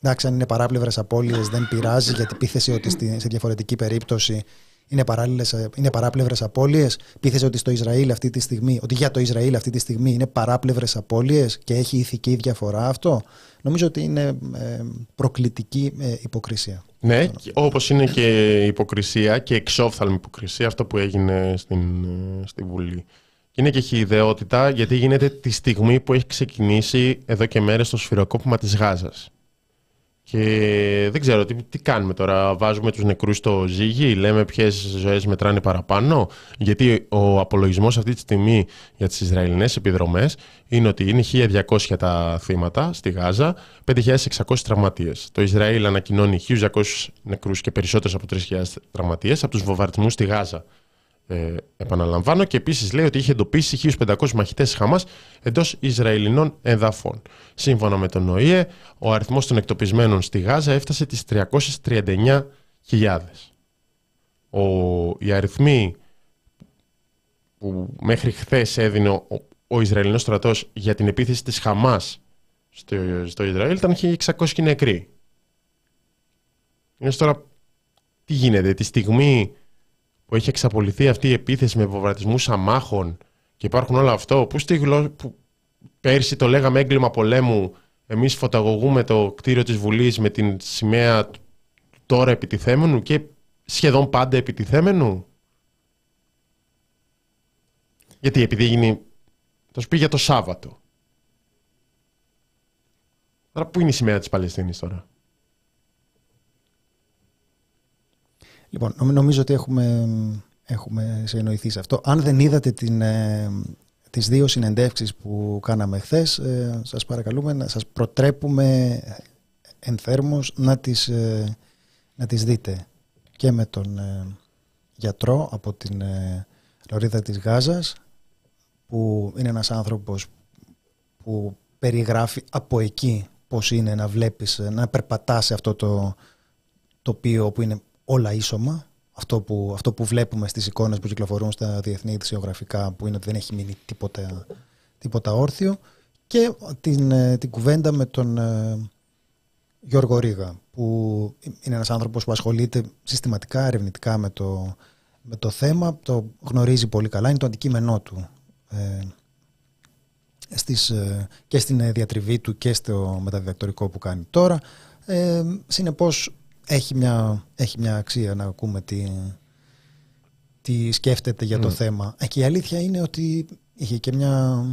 εντάξει, αν είναι παράπλευρες απώλειες δεν πειράζει, γιατί πείθεσαι ότι σε διαφορετική περίπτωση είναι, είναι παράπλευρες απώλειες. Πείθεσαι ότι στο Ισραήλ αυτή τη στιγμή, ότι για το Ισραήλ αυτή τη στιγμή είναι παράπλευρες απώλειες και έχει ηθική διαφορά αυτό. Νομίζω ότι είναι ε, προκλητική ε, υποκρισία. Ναι, όπως είναι και υποκρισία και εξόφθαλμη υποκρισία αυτό που έγινε στην, ε, στη Βουλή. Είναι και χειδαιότητα γιατί γίνεται τη στιγμή που έχει ξεκινήσει εδώ και μέρες το σφυροκόπημα της Γάζας. Και δεν ξέρω τι, τι κάνουμε τώρα. Βάζουμε τους νεκρούς στο ζύγι, λέμε ποιες ζωές μετράνε παραπάνω. Γιατί ο απολογισμός αυτή τη στιγμή για τις Ισραηλινές επιδρομές είναι ότι είναι 1.200 τα θύματα στη Γάζα, 5.600 τραυματίες. Το Ισραήλ ανακοινώνει 1.200 νεκρούς και περισσότερους από 3.000 τραυματίες από τους βομβαρδισμούς στη Γάζα ε, επαναλαμβάνω και επίσης λέει ότι είχε εντοπίσει 1.500 μαχητές Χαμάς εντός Ισραηλινών εδαφών. Σύμφωνα με τον ΟΗΕ, ο αριθμός των εκτοπισμένων στη Γάζα έφτασε τις 339.000. Ο, οι αριθμοί που μέχρι χθες έδινε ο, ο Ισραηλινός στρατός για την επίθεση της Χαμάς στο, στο Ισραήλ ήταν 1.600 νεκροί. Είναι τώρα τι γίνεται, τη στιγμή που έχει εξαπολυθεί αυτή η επίθεση με βομβαρδισμούς αμάχων και υπάρχουν όλα αυτό, που, στη που πέρσι το λέγαμε έγκλημα πολέμου, εμείς φωταγωγούμε το κτίριο της Βουλής με την σημαία τώρα επιτιθέμενου και σχεδόν πάντα επιτιθέμενου; Γιατί επειδή γίνει, θα σου πει για το Σάββατο. Τώρα πού είναι η σημαία της Παλαιστίνης τώρα; Λοιπόν, νομίζω ότι έχουμε, έχουμε συνεννοηθεί σε αυτό. Αν δεν είδατε την, ε, τις δύο συνεντεύξεις που κάναμε χθες, ε, σας παρακαλούμε να σας προτρέπουμε ενθέρμως να τις, ε, να τις δείτε και με τον ε, γιατρό από την ε, Λωρίδα της Γάζας που είναι ένας άνθρωπος που περιγράφει από εκεί πώς είναι να βλέπεις, να περπατάς σε αυτό το τοπίο που είναι όλα ίσωμα. Αυτό που, αυτό που βλέπουμε στις εικόνες που κυκλοφορούν στα διεθνή ειδησιογραφικά που είναι ότι δεν έχει μείνει τίποτα, τίποτα όρθιο και την, ε, την κουβέντα με τον ε, Γιώργο Ρίγα που είναι ένας άνθρωπος που ασχολείται συστηματικά, ερευνητικά με το, με το θέμα, το γνωρίζει πολύ καλά, είναι το αντικείμενό του ε, στις, ε, και στην διατριβή του και στο μεταδιδακτορικό που κάνει τώρα. Ε, συνεπώς έχει μια, έχει μια αξία να ακούμε τι, τι σκέφτεται για το mm. θέμα. Ε, και η αλήθεια είναι ότι είχε και μια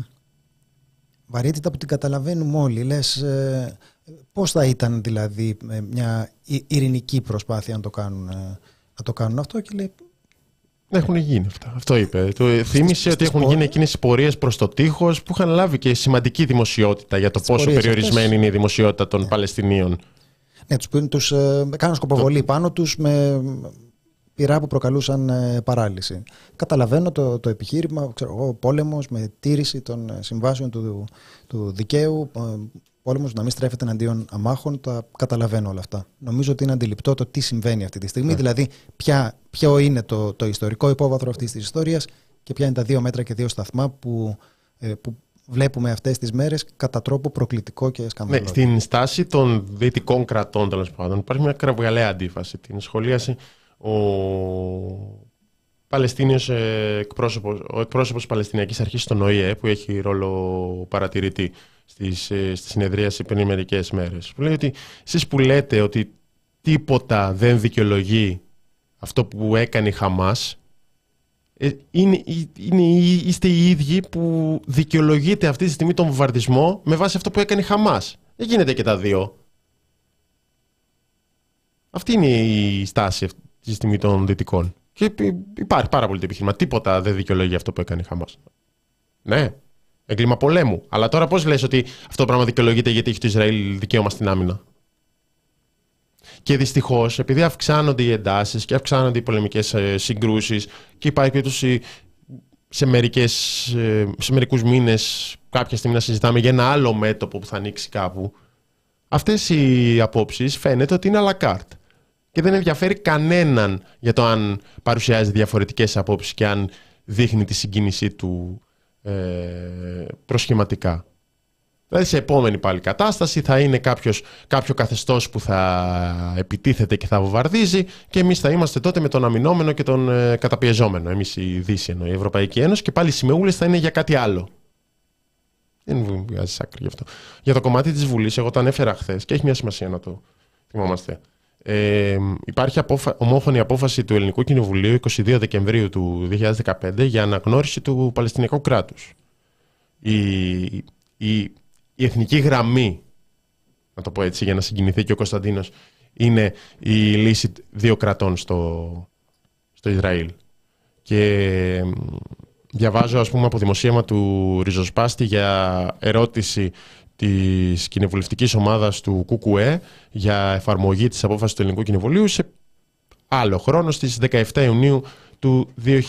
βαρύτητα που την καταλαβαίνουμε όλοι. Λες, ε, πώς θα ήταν δηλαδή ε, μια ειρηνική προσπάθεια να το κάνουν, ε, να το κάνουν αυτό και λέει έχουν γίνει αυτά. Αυτό είπε. Το θύμισε ότι έχουν γίνει εκείνες οι πορείες προς το τείχος που είχαν λάβει και σημαντική δημοσιότητα για το πόσο περιορισμένη είναι η δημοσιότητα των Παλαιστινίων. Ναι, τους, τους ε, κάναν σκοποβολή πάνω τους με πειρά που προκαλούσαν ε, παράλυση. Καταλαβαίνω το, το επιχείρημα, ξέρω εγώ, πόλεμος με τήρηση των ε, συμβάσεων του, του δικαίου, ε, πόλεμος να μην στρέφεται εναντίον αμάχων, τα καταλαβαίνω όλα αυτά. Νομίζω ότι είναι αντιληπτό το τι συμβαίνει αυτή τη στιγμή, ναι. δηλαδή ποια, ποιο είναι το, το ιστορικό υπόβαθρο αυτής της ιστορίας και ποια είναι τα δύο μέτρα και δύο σταθμά που, που βλέπουμε αυτές τις μέρες κατά τρόπο προκλητικό και σκανδαλώδη. Ναι, στην στάση των δυτικών κρατών τέλος πάντων υπάρχει μια κραυγαλαία αντίφαση. Την σχολίασε ο Παλαιστίνιος εκπρόσωπος, ο εκπρόσωπος της Παλαιστινιακής Αρχής στον ΟΗΕ που έχει ρόλο παρατηρητή στις, ε, στη συνεδρίαση πριν μερικές μέρες. Που λέει ότι εσείς που λέτε ότι τίποτα δεν δικαιολογεί αυτό που έκανε η Χαμάς ε, είναι, είναι, είστε οι ίδιοι που δικαιολογείτε αυτή τη στιγμή τον βομβαρδισμό με βάση αυτό που έκανε η Χαμάς. Δεν γίνεται και τα δύο. Αυτή είναι η στάση αυτή τη στιγμή των Δυτικών. Και υπάρχει πάρα πολύ το επιχείρημα. Τίποτα δεν δικαιολογεί αυτό που έκανε η Χαμάς. Ναι, έγκλημα πολέμου. Αλλά τώρα πώς λες ότι αυτό το πράγμα δικαιολογείται γιατί έχει το Ισραήλ δικαίωμα στην άμυνα; Και δυστυχώς, επειδή αυξάνονται οι εντάσεις και αυξάνονται οι πολεμικές συγκρούσεις και υπάρχει περίπτωση σε, μερικές, σε μερικούς μήνες κάποια στιγμή να συζητάμε για ένα άλλο μέτωπο που θα ανοίξει κάπου αυτές οι απόψεις φαίνεται ότι είναι à la carte και δεν ενδιαφέρει κανέναν για το αν παρουσιάζει διαφορετικές απόψεις και αν δείχνει τη συγκίνησή του ε, προσχηματικά. Δηλαδή σε επόμενη πάλι κατάσταση θα είναι κάποιος, κάποιο καθεστώς που θα επιτίθεται και θα βομβαρδίζει και εμείς θα είμαστε τότε με τον αμυνόμενο και τον ε, καταπιεζόμενο. Εμείς η Δύση εννοεί, η Ευρωπαϊκή Ένωση και πάλι οι σημεούλες θα είναι για κάτι άλλο. Δεν βγάζει άκρη γι' αυτό. Για το κομμάτι της Βουλής, εγώ το ανέφερα χθες και έχει μια σημασία να το θυμόμαστε. Ε, υπάρχει απόφα... ομόφωνη απόφαση του Ελληνικού Κοινοβουλίου 22 Δεκεμβρίου του 2015 για αναγνώριση του Παλαιστινιακού κράτους. Η, η, η εθνική γραμμή, να το πω έτσι για να συγκινηθεί και ο Κωνσταντίνος, είναι η λύση δύο κρατών στο, στο Ισραήλ. Και διαβάζω ας πούμε από δημοσίευμα του Ριζοσπάστη για ερώτηση της κοινοβουλευτικής ομάδας του ΚΚΕ για εφαρμογή της απόφασης του Ελληνικού Κοινοβουλίου σε άλλο χρόνο στις 17 Ιουνίου του 2020.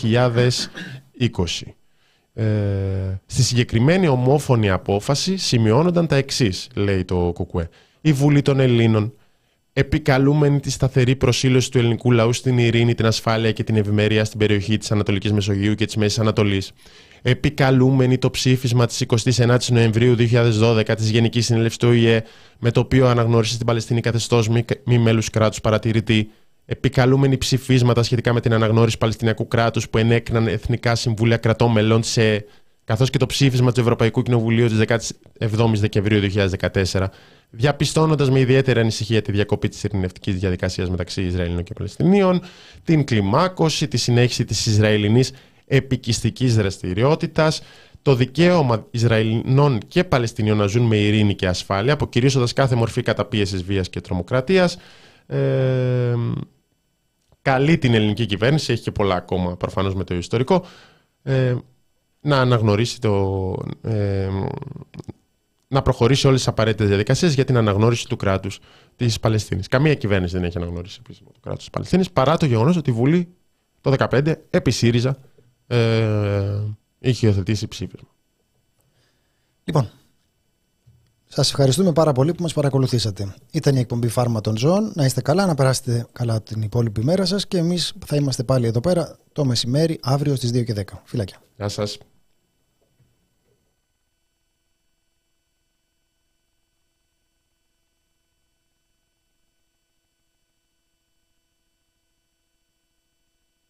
Ε, στη συγκεκριμένη ομόφωνη απόφαση σημειώνονταν τα εξής, λέει το ΚΚΕ. Η Βουλή των Ελλήνων, επικαλούμενη τη σταθερή προσήλωση του ελληνικού λαού στην ειρήνη, την ασφάλεια και την ευημερία στην περιοχή της Ανατολικής Μεσογείου και της Μέσης Ανατολής, επικαλούμενη το ψήφισμα της 29η Νοεμβρίου 2012 της Γενικής Συνέλευσης του ΟΗΕ, με το οποίο αναγνώρισε την Παλαιστίνη καθεστώς μη, μη μέλους κράτους παρατηρητή, επικαλούμενη ψηφίσματα σχετικά με την αναγνώριση Παλαιστινιακού κράτους που ενέκριναν εθνικά συμβούλια κρατών μελών σε καθώς και το ψήφισμα του Ευρωπαϊκού Κοινοβουλίου της 17η Δεκεμβρίου 2014, διαπιστώνοντας με ιδιαίτερη ανησυχία τη διακοπή της ειρηνευτικής διαδικασίας μεταξύ Ισραηλινών και Παλαιστινίων, την κλιμάκωση, τη συνέχιση της Ισραηλινής επικιστικής δραστηριότητας, το δικαίωμα Ισραηλινών και Παλαιστινίων να ζουν με ειρήνη και ασφάλεια, αποκηρύσσοντας κάθε μορφή καταπίεσης βίας και τρομοκρατίας. Ε, καλεί την ελληνική κυβέρνηση, έχει και πολλά ακόμα προφανώς με το ιστορικό, ε, να αναγνωρίσει το, ε, να προχωρήσει όλες τις απαραίτητες διαδικασίες για την αναγνώριση του κράτους της Παλαιστίνης. Καμία κυβέρνηση δεν έχει αναγνωρίσει επίσημα το κράτος της Παλαιστίνης, παρά το γεγονός ότι η Βουλή το 2015 επί ΣΥΡΙΖΑ ε, είχε υιοθετήσει ψήφισμα. Λοιπόν, Σας ευχαριστούμε πάρα πολύ που μας παρακολουθήσατε. Ήταν η εκπομπή Φάρμα των Ζώων. Να είστε καλά, να περάσετε καλά την υπόλοιπη μέρα σας και εμείς θα είμαστε πάλι εδώ πέρα το μεσημέρι αύριο στις 2 και 10. Φιλάκια. Γεια σας.